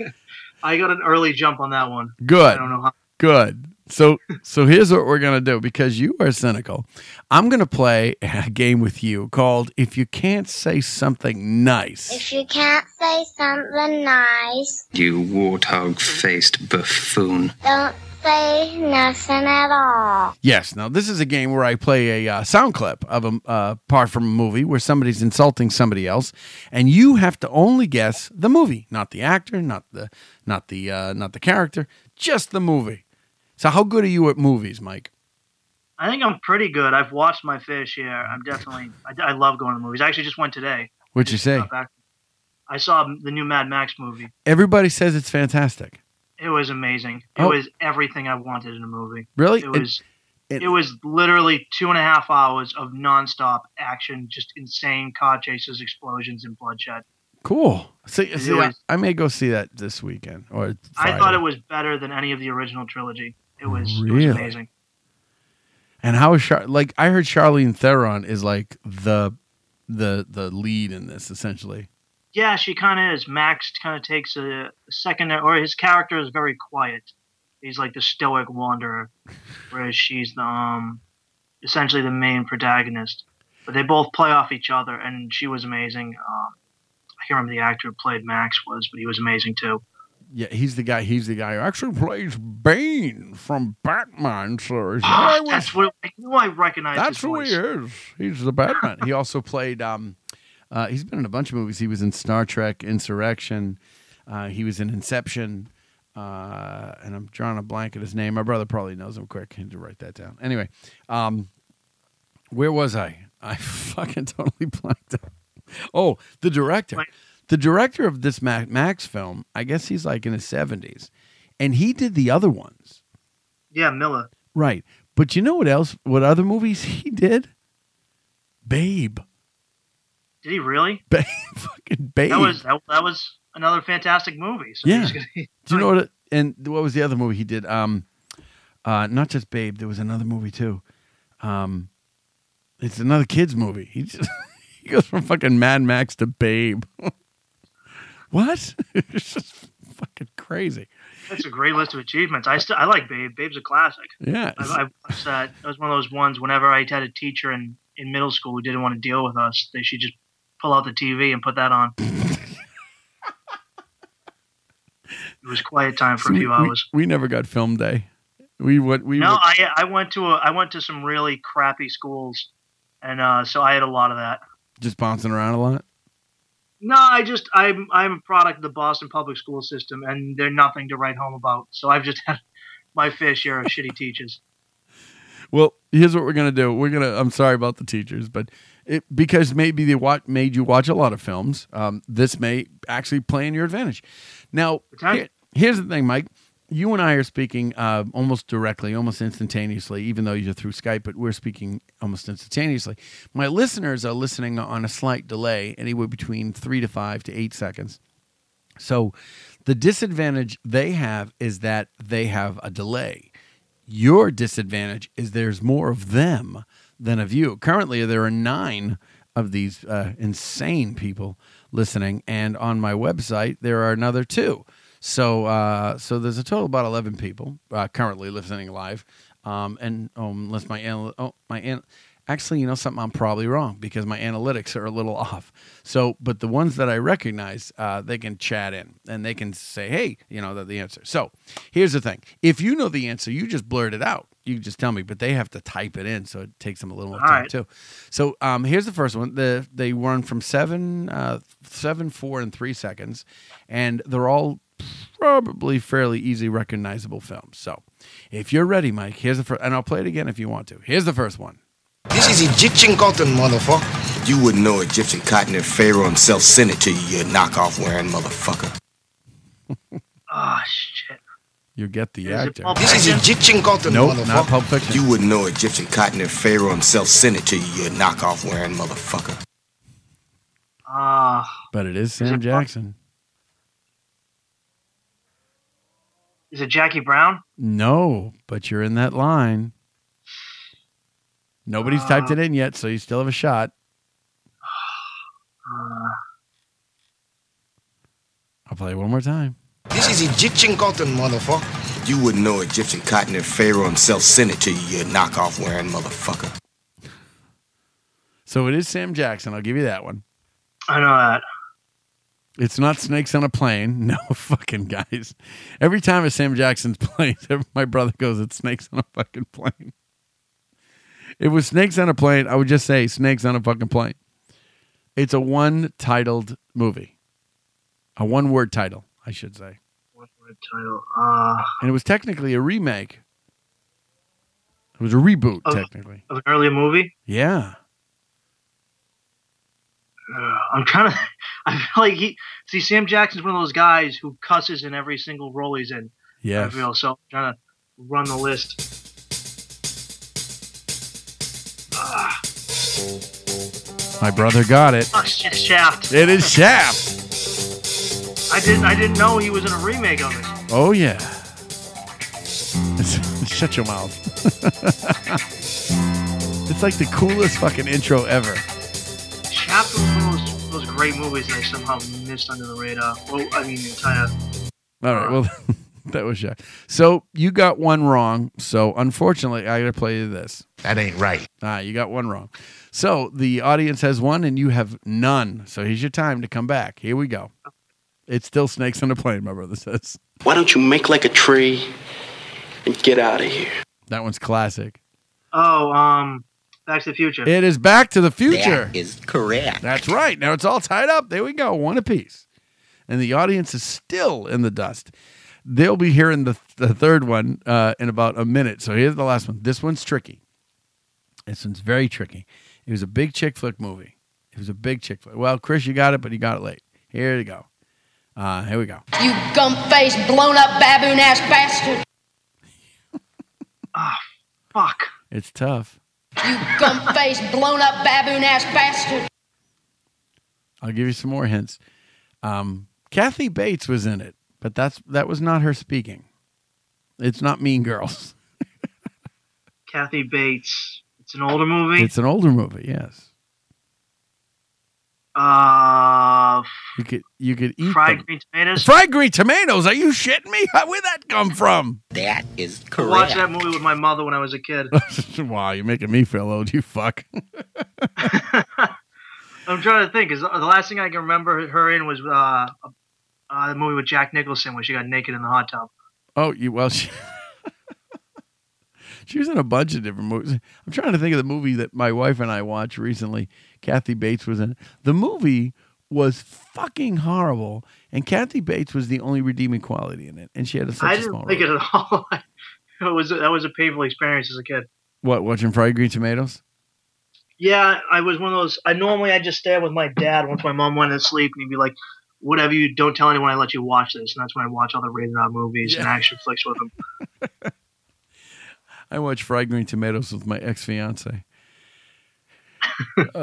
M: I got an early jump on that one.
D: Good.
M: I don't know how.
D: Good. So so here's what we're gonna do because you are cynical. I'm gonna play a game with you called "If You Can't Say Something Nice."
P: If you can't say something nice,
F: You warthog faced buffoon.
P: don't say nothing at all.
D: Yes. Now this is a game where I play a uh, sound clip of a uh, part from a movie where somebody's insulting somebody else, and you have to only guess the movie, not the actor, not the not the uh, not the character, just the movie. So how good are you at movies, Mike?
M: I think I'm pretty good. I've watched my fair share. I'm definitely. I, I love going to movies. I actually just went today.
D: What'd you say?
M: I saw the new Mad Max movie.
D: Everybody says it's fantastic.
M: It was amazing. It
D: Oh.
M: was everything I wanted in a movie.
D: Really?
M: It
D: It-
M: was. It, was literally two and a half hours of nonstop action, just insane car chases, explosions, and bloodshed.
D: Cool. See, see I,
M: was-
D: I may go see that this weekend or
M: I thought it was better than any of the original trilogy. It was, it
D: Really?
M: was amazing.
D: And how is Char- like I heard Charlize Theron is like the the the lead in this essentially.
M: Yeah, she kind of is. Max kind of takes a, a second, or his character is very quiet. He's like the stoic wanderer, whereas she's the um, essentially the main protagonist. But they both play off each other, and she was amazing. Um, I can't remember the actor who played Max was, but he was amazing too.
D: Yeah, he's the guy. He's the guy who actually plays Bane from Batman series.
M: Ah,
D: I was-
M: that's what I knew. I recognized.
D: that's who
M: voice.
D: he is. He's the Batman. he also played. Um, uh, he's been in a bunch of movies. He was in Star Trek Insurrection. Uh, he was in Inception. Uh, and I'm drawing a blank at his name. My brother probably knows him quick. I had to write that down. Anyway, um, where was I? I fucking totally blanked out. Oh, the director. The director of this Max film, I guess he's like in his 70s, and he did the other ones.
M: Yeah, Miller.
D: Right. But you know what else? What other movies he did? Babe.
M: Did he really?
D: Babe. Fucking Babe.
M: That was that, that was another fantastic movie. So
D: Yeah.
M: gonna
D: Do you know what? And what was the other movie he did? Um, uh, not just Babe. There was another movie too. Um, it's another kids movie. He just he goes from fucking Mad Max to Babe. What? it's just fucking crazy.
M: That's a great list of achievements. I still I like Babe. Babe's a classic.
D: Yeah.
M: I, I watched that. That was one of those ones. Whenever I had a teacher in in middle school who didn't want to deal with us, they should just pull out the TV and put that on. it was quiet time for
D: So
M: a
D: we,
M: few
D: we-
M: hours.
D: we never got film day. We what we
M: no, I I went to a I went to some really crappy schools, and uh, so I had a lot of that.
D: just bouncing around a lot.
M: No, I just I'm I'm a product of the Boston public school system, and they're nothing to write home about. So I've just had my fair share of shitty teachers.
D: Well, here's what we're gonna do. We're gonna. I'm sorry about the teachers, but it because maybe they what made you watch a lot of films. Um, this may actually play in your advantage. Now, here- here's the thing, Mike. You and I are speaking uh, almost directly, almost instantaneously, even though you're through Skype, but we're speaking almost instantaneously. My listeners are listening on a slight delay, anywhere between three to five to eight seconds. So the disadvantage they have is that they have a delay. Your disadvantage is there's more of them than of you. Currently, there are nine of these uh, insane people listening, and on my website there are another two. So, uh, so there's a total of about eleven people uh, currently listening live. Um, and um, unless my anal- oh my an- actually, you know something, I'm probably wrong because my analytics are a little off. So, but the ones that I recognize, uh, they can chat in and they can say, "Hey, you know the, the answer." So, here's the thing: if you know the answer, you just blurt it out. You just tell me, but they have to type it in, so it takes them a little more
M: All
D: time
M: right.
D: too. So, um, here's the first one. The they run from seven, uh, seven, four, and three seconds, and they're all probably fairly easy recognizable films. So, if you're ready, Mike, here's the first, and I'll play it again if you want to. Here's the first one.
Q: This is Egyptian cotton, motherfucker. You wouldn't know Egyptian cotton if Pharaoh himself sent it to you, you knockoff wearing motherfucker.
M: Oh shit!
D: You get the
M: Is
D: actor.
Q: This is Egyptian cotton,
D: Nope,
Q: motherfucker.
D: not Pulp Fiction.
Q: You wouldn't know Egyptian cotton if Pharaoh himself sent it to you, you knockoff wearing motherfucker.
M: Ah,
D: But it is
M: Is
D: Sam
M: it Pulp-
D: Jackson.
M: Is it Jackie Brown?
D: No, but you're in that line. Nobody's typed it in yet, so you still have a shot.
M: Uh,
D: I'll play it one more time.
Q: This is Egyptian cotton, motherfucker. You wouldn't know Egyptian cotton if Pharaoh himself sent it to you, you knockoff wearing motherfucker.
D: So it is Sam Jackson. I'll give you that one.
M: I know that.
D: It's not Snakes on a Plane. No fucking guys. Every time a Sam Jackson's playing, my brother goes, It's Snakes on a fucking plane. If it was Snakes on a Plane, I would just say Snakes on a fucking plane. It's a one titled movie, a one word title, I should say.
M: What's the title? Uh,
D: And it was technically a remake. It was a reboot,
M: Of-
D: technically.
M: of an earlier movie.
D: Yeah.
M: Uh, I'm trying to. I feel like he. See, Sam Jackson's one of those guys who cusses in every single role he's in.
D: Yes.
M: I feel so. I'm trying to run the list. Ah,
D: My brother got it.
M: oh, shit, Shaft.
D: It is Shaft.
M: I didn't. I didn't know he was in a remake of it.
D: Oh, yeah. Shut your mouth. it's like the coolest fucking intro ever.
M: Great movies that I somehow missed under the radar. Well, I mean, the entire.
D: All right. Well, that was Shaft. So you got one wrong. So unfortunately, I got to play you this.
J: That ain't right.
D: Ah, you got one wrong. So the audience has one and you have none. So here's your time to come back. Here we go. It's still snakes on a plane, my brother says.
R: Why don't you make like a tree and get out of here?
D: That one's classic.
M: Oh, um, Back to the Future.
D: It is Back to the Future.
R: That is correct.
D: That's right. Now it's all tied up. There we go. One apiece. And the audience is still in the dust. They'll be hearing the, the third one uh, in about a minute. So here's the last one. This one's tricky. This one's very tricky. It was a big chick flick movie. It was a big chick flick. Well, Chris, you got it, but you got it late. Here you go. Uh, here we go.
S: You gum-faced, blown-up baboon-ass bastard.
M: Ah, fuck.
D: It's tough.
S: You gum-faced, blown-up baboon-ass bastard.
D: I'll give you some more hints. Um, Kathy Bates was in it, but that's that was not her speaking. It's not Mean Girls.
M: Kathy Bates. It's an older movie.
D: It's an older movie. Yes,
M: uh,
D: you could you could eat
M: fried
D: them.
M: green tomatoes.
D: Fried green tomatoes. Are you shitting me? Where'd that come from?
F: That is correct.
M: I watched that movie with my mother when I was a kid.
D: wow, you're making me feel old. You fuck.
M: I'm trying to think. Cause the last thing I can remember her in was uh, uh, the movie with Jack Nicholson where she got naked in the hot tub.
D: Oh, you well. She, she was in a bunch of different movies. I'm trying to think of the movie that my wife and I watched recently. Kathy Bates was in it. The movie was fucking horrible, and Kathy Bates was the only redeeming quality in it, and she had a, such
M: I
D: a
M: didn't
D: small
M: like it at all. it was that was a painful experience as a kid.
D: What watching Fried Green Tomatoes?
M: Yeah, I was one of those. I normally I just stay with my dad once my mom went to sleep, and he'd be like, "Whatever you don't tell anyone, I let you watch this." And that's when I watch all the rated R movies and
D: Yeah.
M: action flicks with him.
D: I watched Fried Green Tomatoes with my ex fiance.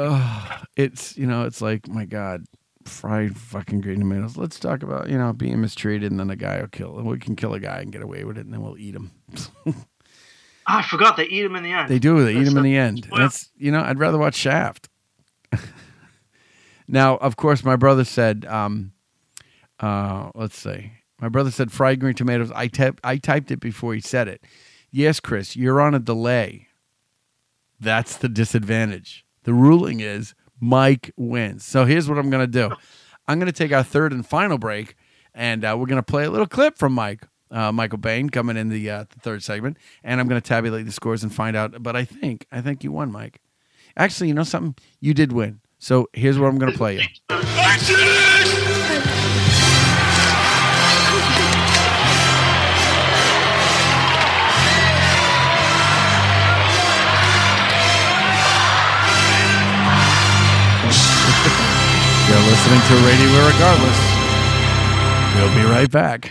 D: it's you know it's like my god, fried fucking green tomatoes. Let's talk about you know being mistreated, and then a guy will kill. We can kill a guy and get away with it, and then we'll eat him.
M: Ah, I forgot they eat him in the end.
D: They do. They eat him in
M: the-
D: the end. That's you know. I'd rather watch Shaft. now, of course, my brother said. Um, uh, let's see. My brother said fried green tomatoes. I typed. I typed it before he said it. Yes, Chris, you're on a delay. That's the disadvantage. The ruling is Mike wins. So here's what I'm going to do. I'm going to take our third and final break, and uh, we're going to play a little clip from Mike. Uh, Michael Bain coming in the, uh, the third segment, and I'm going to tabulate the scores and find out. But I think I think you won, Mike. Actually, you know something? You did win. So here's what I'm going to play you. You're listening to Radio Irregardless. We'll be right back.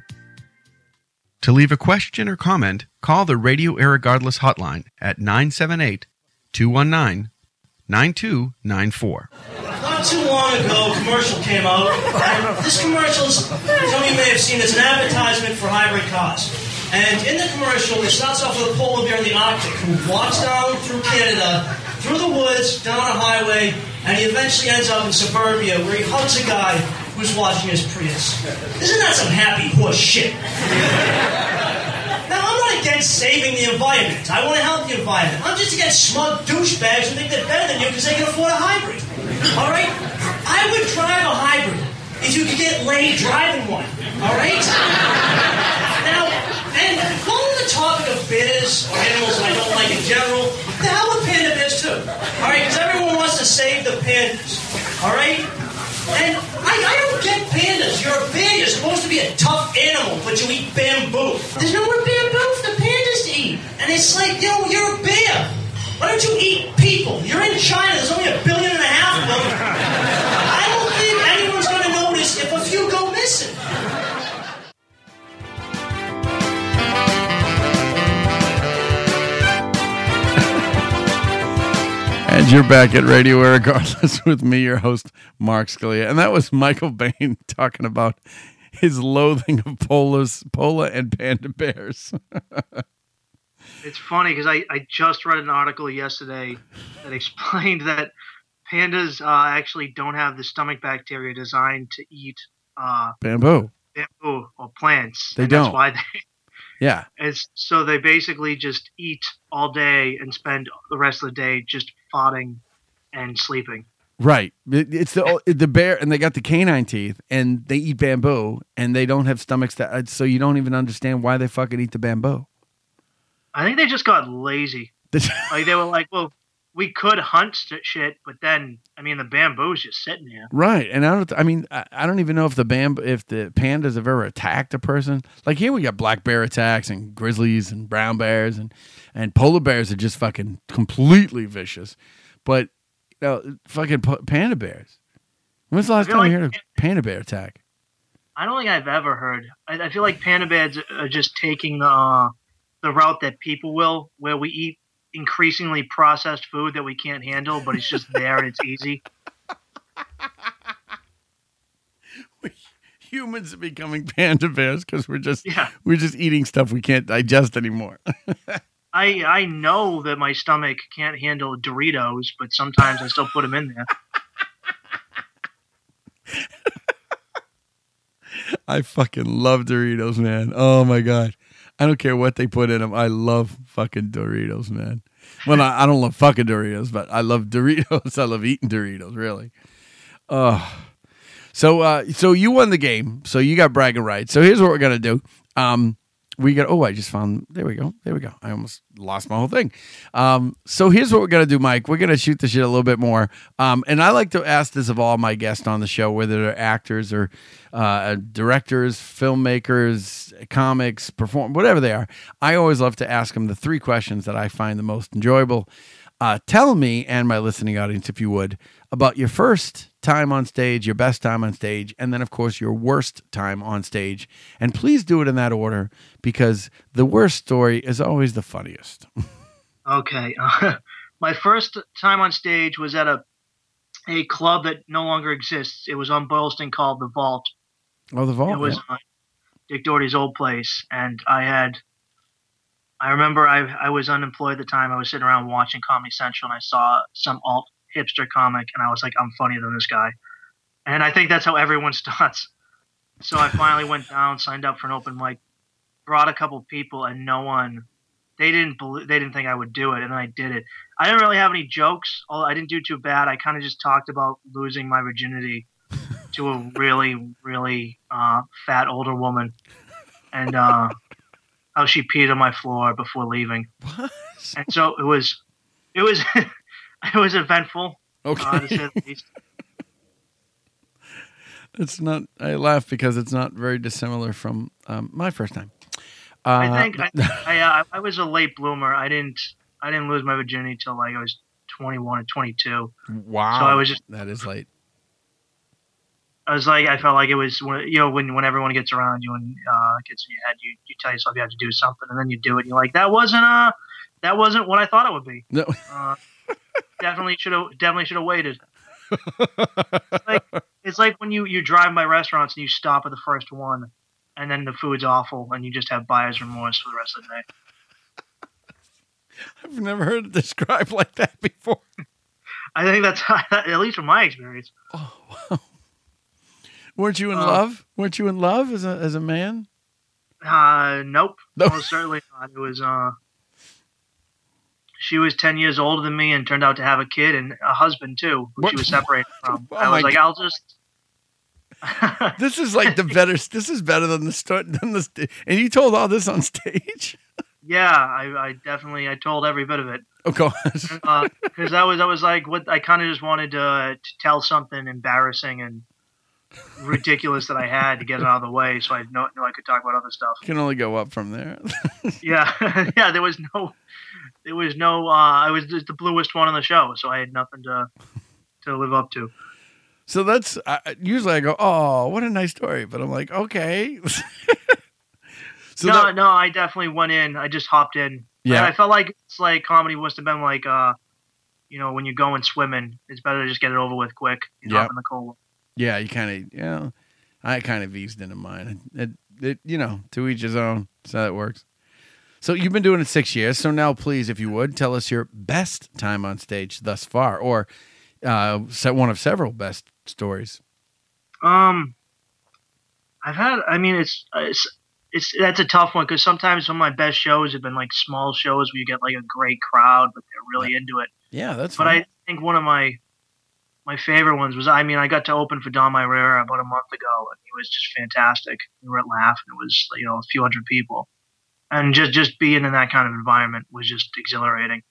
T: To leave a question or comment, call the Radio Irregardless hotline at 978 219 9294.
U: Not too long ago, a commercial came out. This commercial, is- some of you may have seen, it's an advertisement for hybrid cars. And in the commercial, it starts off with a polar bear in the Arctic who walks down through Canada, through the woods, down a highway, and he eventually ends up in suburbia where he hugs a guy who's watching his Prius. Isn't that some happy horse shit? Now, I'm not against saving the environment. I want to help the environment. I'm just against smug douchebags who think they're better than you because they can afford a hybrid. All right? I would drive a hybrid if you could get laid driving one. All right? Now, and on the topic of bears or animals I don't like in general, the hell with panda bears too. All right? Because everyone wants to save the pandas. All right? And I, I don't get pandas. You're a bear. You're supposed to be a tough animal, but you eat bamboo. There's no more bamboo for the pandas to eat. And it's like, know, you're a bear. Why don't you eat people? You're in China. There's only a billion and a half of them.
D: And you're back at Radio Irregardless with me, your host, Mark Scalia. And that was Michael Bain talking about his loathing of polas, pola and panda bears.
M: It's funny because I, I just read an article yesterday that explained that pandas uh, actually don't have the stomach bacteria designed to eat uh,
D: Bamboo.
M: bamboo or plants.
D: They
M: and
D: don't.
M: That's why they
D: Yeah.
M: It's so they basically just eat all day and spend the rest of the day just farting and sleeping.
D: Right. It's the the bear, and they got the canine teeth, and they eat bamboo, and they don't have stomachs that, uh, so you don't even understand why they fucking eat the bamboo.
M: I think they just got lazy. like they were like, well, we could hunt shit, but then I mean the bamboo's just sitting there.
D: Right, and I don't. I mean, I, I don't even know if the bamb, if the pandas have ever attacked a person. Like here, we got black bear attacks and grizzlies and brown bears and and polar bears are just fucking completely vicious. But you know, fucking panda bears. When's the last time you heard a panda bear attack?
M: I don't think I've ever heard. I, I feel like panda bears are just taking the uh, the route that people will, where we eat increasingly processed food that we can't handle, but it's just there and it's easy.
D: Humans are becoming panda bears because we're just
M: Yeah.
D: we're just eating stuff we can't digest anymore.
M: I I know that my stomach can't handle Doritos, but sometimes I still put them in there.
D: I fucking love Doritos, man. Oh my god, I don't care what they put in them. I love fucking Doritos, man. Well, I, I don't love fucking Doritos, but I love Doritos. I love eating Doritos, really. Oh, so uh, so you won the game, so you got bragging rights. So here's what we're gonna do. Um, we got. Oh, I just found. There we go. There we go. I almost lost my whole thing. Um, so here's what we're gonna do, Mike. We're gonna shoot the shit a little bit more. Um, and I like to ask this of all my guests on the show, whether they're actors or uh, directors, filmmakers, comics, perform, whatever they are. I always love to ask them the three questions that I find the most enjoyable. Uh, tell me and my listening audience, if you would, about your first time on stage, your best time on stage, and then, of course, your worst time on stage. And please do it in that order because the worst story is always the funniest.
M: Okay. my first time on stage was at a a club that no longer exists. It was on Boylston called the Vault.
D: Oh, the vault.
M: it was
D: yeah.
M: uh, Dick Doherty's old place, and I had. I remember I I was unemployed at the time. I was sitting around watching Comedy Central, and I saw some alt hipster comic, and I was like, I'm funnier than this guy, and I think that's how everyone starts. So I finally went down, signed up for an open mic, brought a couple people, and no one. They didn't believe, they didn't think I would do it, and then I did it. I didn't really have any jokes. I didn't do too bad. I kind of just talked about losing my virginity to a really, really uh, fat older woman, and uh, how she peed on my floor before leaving. And so it was, it was, it was eventful.
D: Okay.
M: Uh, the least.
D: It's not. I laugh because it's not very dissimilar from um, my first time. Uh,
M: I think I, I, uh, I was a late bloomer. I didn't, I didn't lose my virginity till like I was 21 or 22.
D: wow.
M: So I was just,
D: that is late.
M: I was like, I felt like it was, when, you know, when when everyone gets around you and uh, gets in your head, you you tell yourself you have to do something, and then you do it. And you're like, that wasn't uh, that wasn't what I thought it would be.
D: No.
M: Uh, definitely should have definitely should have waited. like it's like when you you drive by restaurants and you stop at the first one, and then the food's awful, and you just have buyer's remorse for the rest of the night.
D: I've never heard it described like that before.
M: I think that's at least from my experience. Oh wow!
D: Weren't you in
M: Uh,
D: love? Weren't you in love as a as a man?
M: Uh, nope.
D: No.
M: Most certainly not. It was uh, she was ten years older than me and turned out to have a kid and a husband too, who
D: What?
M: she was separated from.
D: Oh
M: I was like,
D: God.
M: I'll just.
D: This is like the better. This is better than the start. Than the st- and you told all this on stage.
M: Yeah, I, I definitely I told every bit of it
D: Oh God.
M: because that was that was like what I kind of just wanted to to tell something embarrassing and ridiculous that I had to get it out of the way, so I know, know I could talk about other stuff.
D: You can only go up from there.
M: Yeah, yeah. There was no, there was no. Uh, I was just the bluest one on the show, so I had nothing to to live up to.
D: So that's I- usually I go, oh, what a nice story, but I'm like, okay. so
M: no,
D: that-
M: no, I definitely went in. I just hopped in.
D: Yeah.
M: I, I felt like it's like comedy must have been like, uh, you know, when you're going swimming, it's better to just get it over with quick. You
D: Yeah.
M: in the cold.
D: yeah, you kind of, you know, I kind of eased into mine. It, it, you know, to each his own. That's how it works. So you've been doing it six years. So now, please, if you would, tell us your best time on stage thus far, or uh, set one of several best stories.
M: Um, I've had. I mean, it's, it's it's that's a tough one because sometimes some of my best shows have been like small shows where you get like a great crowd, but they're really into it.
D: Yeah, that's.
M: But I think one of my my favorite ones was I mean I got to open for Dom Irrera about a month ago and he was just fantastic. We were at Laugh and it was you know a few hundred people, and just just being in that kind of environment was just exhilarating.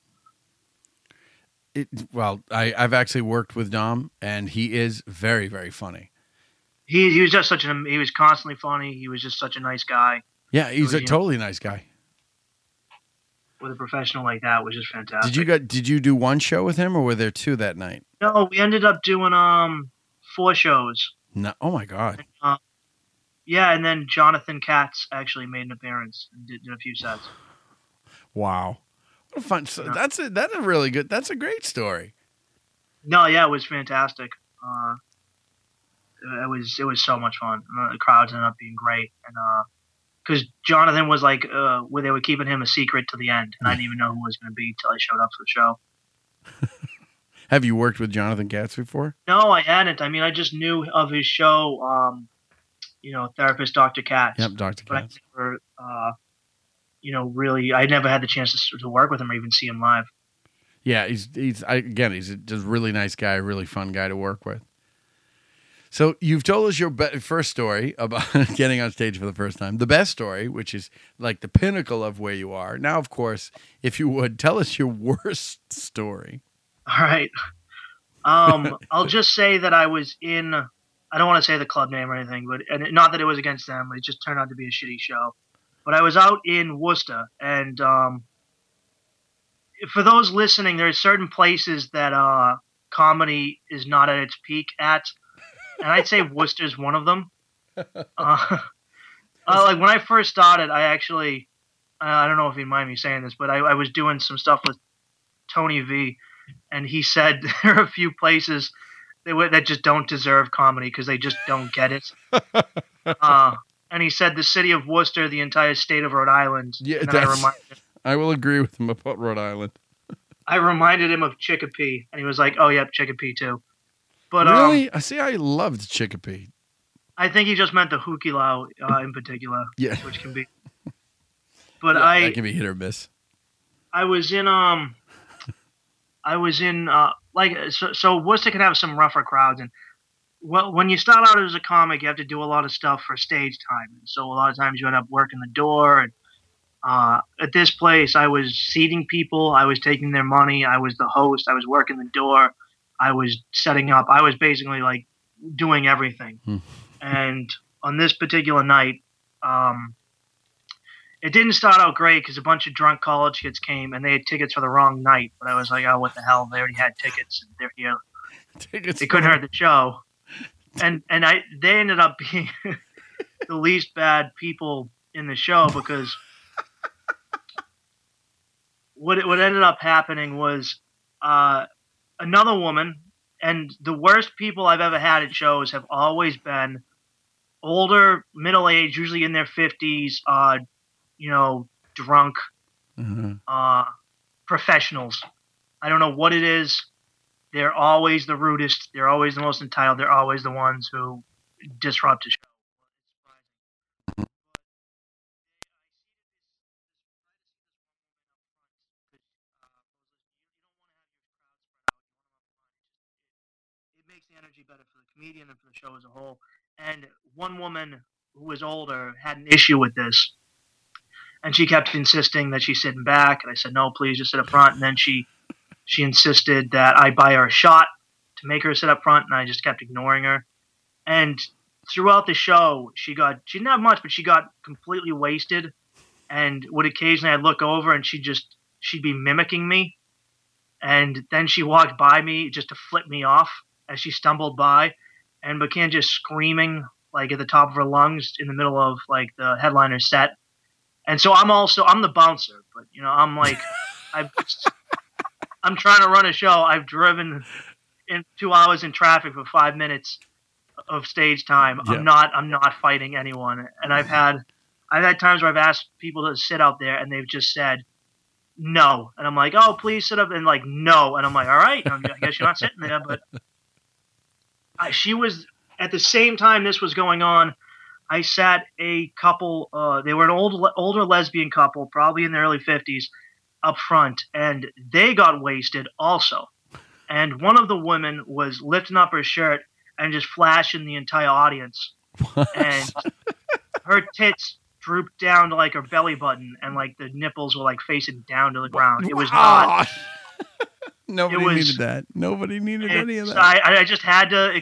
D: It, well, I, I've actually worked with Dom, and he is very, very funny.
M: He he was just such an he was constantly funny. He was just such a nice guy.
D: Yeah, he's
M: was,
D: a
M: you know,
D: totally nice guy.
M: with a professional like that was just fantastic.
D: Did you got? Did you do one show with him, or were there two that night?
M: No, we ended up doing um four shows.
D: No. Oh my god.
M: Uh, yeah, and then Jonathan Katz actually made an appearance and did, did a few sets.
D: Wow. Fun. So that's a that's a really good. That's a great story.
M: No, yeah, it was fantastic. Uh, it was it was so much fun. Uh, The crowds ended up being great, and because Jonathan was like, uh, where they were keeping him a secret to the end, and I didn't even know who it was going to be till I showed up for the show.
D: Have you worked with Jonathan Katz before?
M: No, I hadn't. I mean, I just knew of his show. Um, you know, therapist Dr. Katz.
D: Yep, Dr.
M: But I
D: Katz.
M: never, uh, you know, really, I never had the chance to, to work with him or even see him live.
D: Yeah, he's he's I, again he's a just really nice guy, really fun guy to work with. So you've told us your be- first story about getting on stage for the first time, the best story, which is like the pinnacle of where you are. Now, of course, if you would tell us your worst story.
M: All right. Um, I'll just say that I was in. I don't want to say the club name or anything, but and it- not that it was against them. It just turned out to be a shitty show. But I was out in Worcester, and um, for those listening, there are certain places that uh, comedy is not at its peak at, and I'd say Worcester is one of them. Uh, uh, like when I first started, I actually, uh, I don't know if you mind me saying this, but I, I was doing some stuff with Tony V, and he said there are a few places that, that just don't deserve comedy because they just don't get it. uh, and he said the city of Worcester, the entire state of Rhode Island.
D: Yeah,
M: I,
D: that's,
M: remind,
D: I will agree with him about Rhode Island.
M: I reminded him of Chicopee, and he was like, "Oh, yep, Chicopee too." But um,
D: really, I see. I loved Chicopee.
M: I think he just meant the Hu Ke Lau uh, in particular,
D: Yeah.
M: which can be. But
D: Yeah,
M: I,
D: that can be hit or miss.
M: I was in um I was in uh like so, so Worcester can have some rougher crowds and well when you start out as a comic you have to do a lot of stuff for stage time and so a lot of times you end up working the door and uh, at this place I was seating people I was taking their money I was the host I was working the door I was setting up I was basically like doing everything and on this particular night um it didn't start out great because a bunch of drunk college kids came and they had tickets for the wrong night. But I was like, oh, what the hell? They already had tickets. And they're here.
D: Tickets
M: They couldn't hurt the show. And and I they ended up being the least bad people in the show because what it, what ended up happening was uh, another woman and the worst people I've ever had at shows have always been older, middle aged, usually in their fifties, uh, you know, drunk, uh, professionals. I don't know what it is. They're always the rudest. They're always the most entitled. They're always the ones who disrupt the show. It makes the energy better for the comedian and for the show as a whole. And one woman who was older had an issue with this and she kept insisting that she's sitting back and i said no please just sit up front and then she she insisted that i buy her a shot to make her sit up front and i just kept ignoring her. And throughout the show she got she didn't have much but she got completely wasted. And would occasionally i'd look over and she'd just she'd be mimicking me. And then she walked by me just to flip me off as she stumbled by and began just screaming like at the top of her lungs in the middle of like the headliner set. And so I'm also I'm the bouncer, but you know I'm like I I'm trying to run a show. I've driven in two hours in traffic for five minutes of stage time.
D: Yeah.
M: I'm not I'm not fighting anyone, and I've had I've had times where I've asked people to sit out there, and they've just said no, and I'm like, oh please sit up, and like no, and I'm like, all right, I guess you're not sitting there, but I, she was at the same time this was going on. I sat a couple. Uh, they were an old, older lesbian couple, probably in their early fifties, up front, and they got wasted also. And one of the women was lifting up her shirt and just flashing the entire audience, and her tits drooped down to like her belly button, and like the nipples were like facing down to the ground. It was not.
D: Nobody
M: was-
D: needed that. Nobody needed any of that.
M: I, I just had to.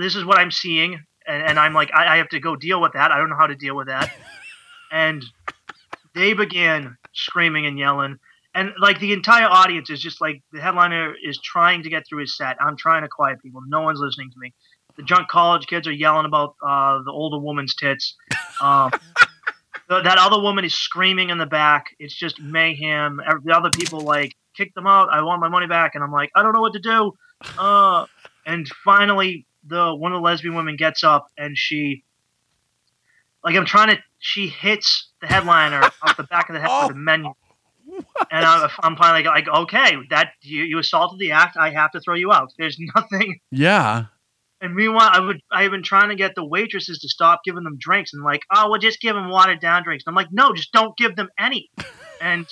M: This is what I'm seeing, and, and I'm like, I, I have to go deal with that. I don't know how to deal with that. and they began screaming and yelling, and like the entire audience is just like the headliner is trying to get through his set. I'm trying to quiet people. No one's listening to me. The drunk college kids are yelling about uh, the older woman's tits. Um, the- that other woman is screaming in the back. It's just mayhem. Every- The other people like kick them out. I want my money back, and I'm like, I don't know what to do. Uh, and finally, the one of the lesbian women gets up and she, like, I'm trying to. She hits the headliner off the back of the head with a menu. And I, I'm finally like, okay, that you, you assaulted the act. I have to throw you out. There's nothing.
D: Yeah.
M: And meanwhile, I would I've been trying to get the waitresses to stop giving them drinks and like, oh, we'll just give them watered down drinks. And I'm like, no, just don't give them any. And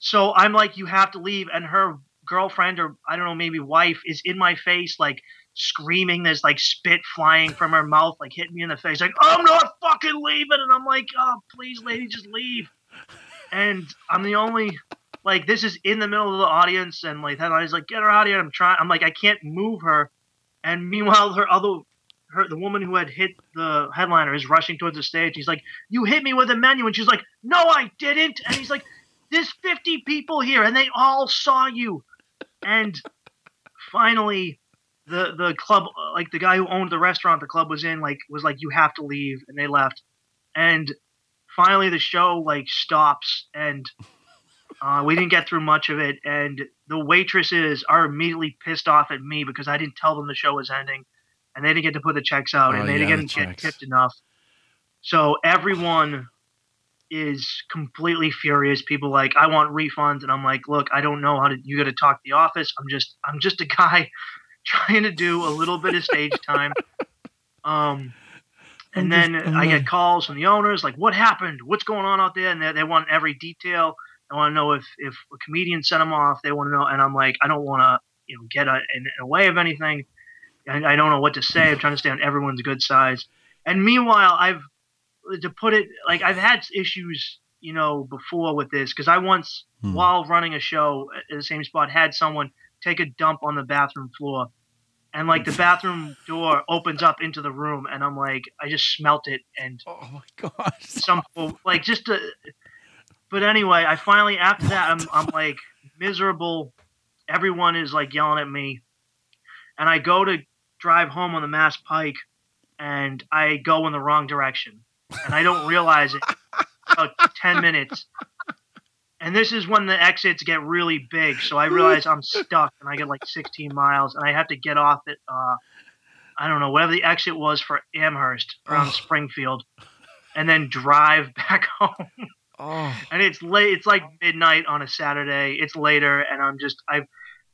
M: so I'm like, you have to leave. And her girlfriend or I don't know, maybe wife is in my face, like screaming. There's like spit flying from her mouth, like hitting me in the face, like, I'm not fucking leaving. And I'm like, oh, please, lady, just leave. And I'm the only like this is in the middle of the audience, and like headliner's like, get her out of here. I'm trying. I'm like, I can't move her. And meanwhile, her other, her the woman who had hit the headliner is rushing towards the stage. He's like, "You hit me with a menu," and she's like, "No, I didn't." And he's like, "There's 50 people here, and they all saw you." And finally, the the club, like the guy who owned the restaurant the club was in, like was like, "You have to leave," and they left. And finally, the show like stops, and uh, we didn't get through much of it, and the waitresses are immediately pissed off at me because I didn't tell them the show was ending, and they didn't get to put the checks out,
D: Oh,
M: and they
D: yeah,
M: didn't
D: the
M: get tipped enough. So everyone is completely furious. People like, I want refunds, and I'm like, look, I don't know how to. You got to talk to the office. I'm just, I'm just a guy trying to do a little bit of stage time. Um, and then I get calls from the owners, like, "What happened? What's going on out there?" And they, they want every detail. They want to know if if a comedian sent them off. They want to know, and I'm like, I don't want to, you know, get a, in the way of anything. And I don't know what to say. I'm trying to stay on everyone's good sides. And meanwhile, I've to put it like I've had issues, you know, before with this because I once,
D: Hmm.
M: while running a show at the same spot, had someone take a dump on the bathroom floor and like the bathroom door opens up into the room and i'm like i just smelt it and
D: oh my god.
M: some like just a, but anyway i finally after that i'm, I'm like miserable. Everyone is like yelling at me. And i go to drive home on the mass pike and i go in the wrong direction. And i don't realize it about 10 minutes and this is when the exits get really big. So I realize I'm stuck and I get like 16 miles and I have to get off at, uh, I don't know, whatever the exit was for Amherst around Springfield and then drive back home.
D: Oh.
M: And it's late. It's like midnight on a Saturday. It's later. And I'm just, I,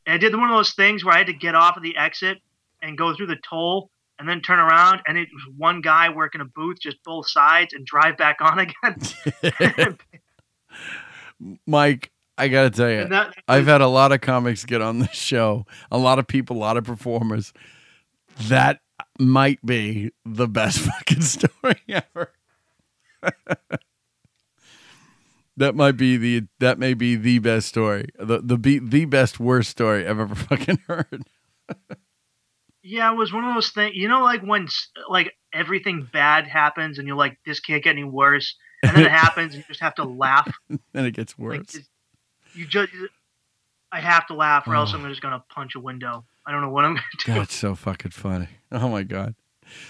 M: I did one of those things where I had to get off of the exit and go through the toll and then turn around and it was one guy working a booth, just both sides and drive back on again.
D: Mike, I got to tell you,
M: that-
D: I've had a lot of comics get on this show, a lot of people, a lot of performers. That might be the best fucking story ever. that might be the that may be the best story. The the be, the best worst story I've ever fucking heard.
M: Yeah, it was one of those things. You know, like when like everything bad happens, and you're like, "This can't get any worse," and then it happens, and you just have to laugh.
D: then it gets worse.
M: it- you just, I have to laugh, or else
D: Oh.
M: I'm just gonna punch a window. I don't know what I'm gonna do.
D: It's so fucking funny. Oh my god.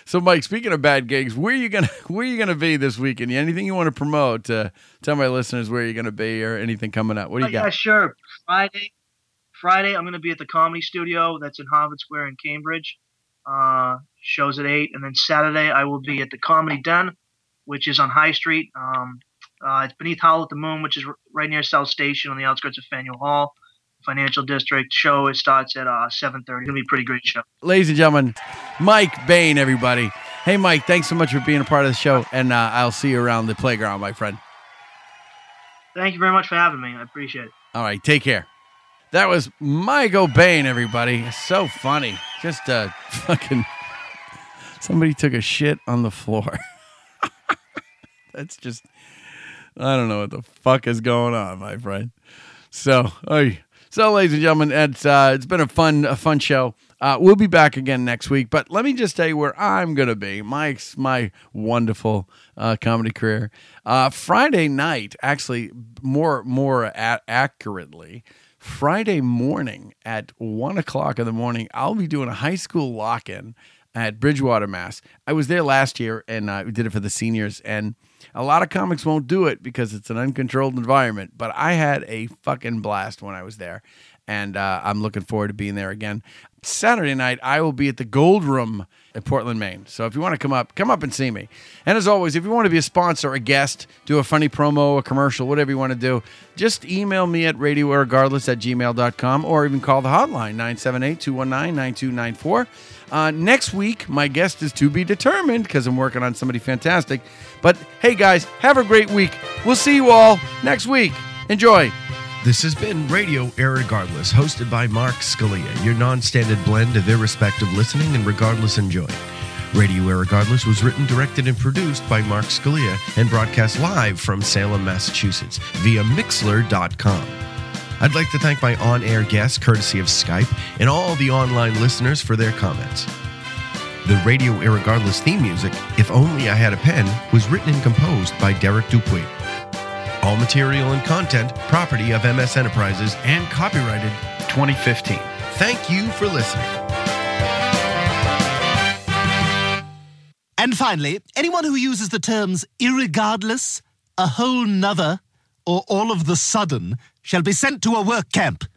D: So, Mike, speaking of bad gigs, where you gonna where you gonna be this weekend? Anything you want to promote? Uh, tell my listeners where you're gonna be or anything coming up. What do you
M: Uh, Yeah, sure. Friday, Friday, I'm gonna be at the Comedy Studio. That's in Harvard Square in Cambridge. Uh, shows at eight, and then Saturday I will be at the Comedy Den, which is on High Street. Um, uh, it's beneath Howl at the Moon, which is r- right near South Station on the outskirts of Faneuil Hall, Financial District. Show it starts at uh, 7:30. It's gonna be a pretty great show.
D: Ladies and gentlemen, Mike Bain, everybody. Hey, Mike, thanks so much for being a part of the show, and uh, I'll see you around the playground, my friend.
M: Thank you very much for having me. I appreciate it.
D: All right, take care. That was Mike O'Bain, everybody. So funny. Just uh, fucking. Somebody took a shit on the floor. That's just. I don't know what the fuck is going on, my friend. So, oy. so, ladies and gentlemen, it's uh, it's been a fun a fun show. Uh, we'll be back again next week, but let me just tell you where I'm gonna be. My my wonderful uh, comedy career. Uh, Friday night, actually, more more accurately, Friday morning at one o'clock in the morning, I'll be doing a high school lock in at Bridgewater, Mass. I was there last year and uh, we did it for the seniors, and a lot of comics won't do it because it's an uncontrolled environment. But I had a fucking blast when I was there, and uh, I'm looking forward to being there again. Saturday night, I will be at the Gold Room in Portland, Maine. So if you want to come up, come up and see me. And as always, if you want to be a sponsor, a guest, do a funny promo, a commercial, whatever you want to do, just email me at radioirregardless at gmail.com or even call the hotline 978 219 9294. Uh, next week, my guest is to be determined because I'm working on somebody fantastic. But hey, guys, have a great week. We'll see you all next week. Enjoy.
V: This has been Radio Irregardless, hosted by Mark Scalia, your non standard blend of irrespective listening and regardless enjoying. Radio Irregardless was written, directed, and produced by Mark Scalia and broadcast live from Salem, Massachusetts via Mixlr.com. I'd like to thank my on air guests, courtesy of Skype, and all the online listeners for their comments. The Radio Irregardless theme music, If Only I Had a Pen, was written and composed by Derek Dupuy. All material and content property of MS Enterprises and copyrighted 2015. Thank you for listening.
W: And finally, anyone who uses the terms irregardless, a whole nother, or all of the sudden shall be sent to a work camp.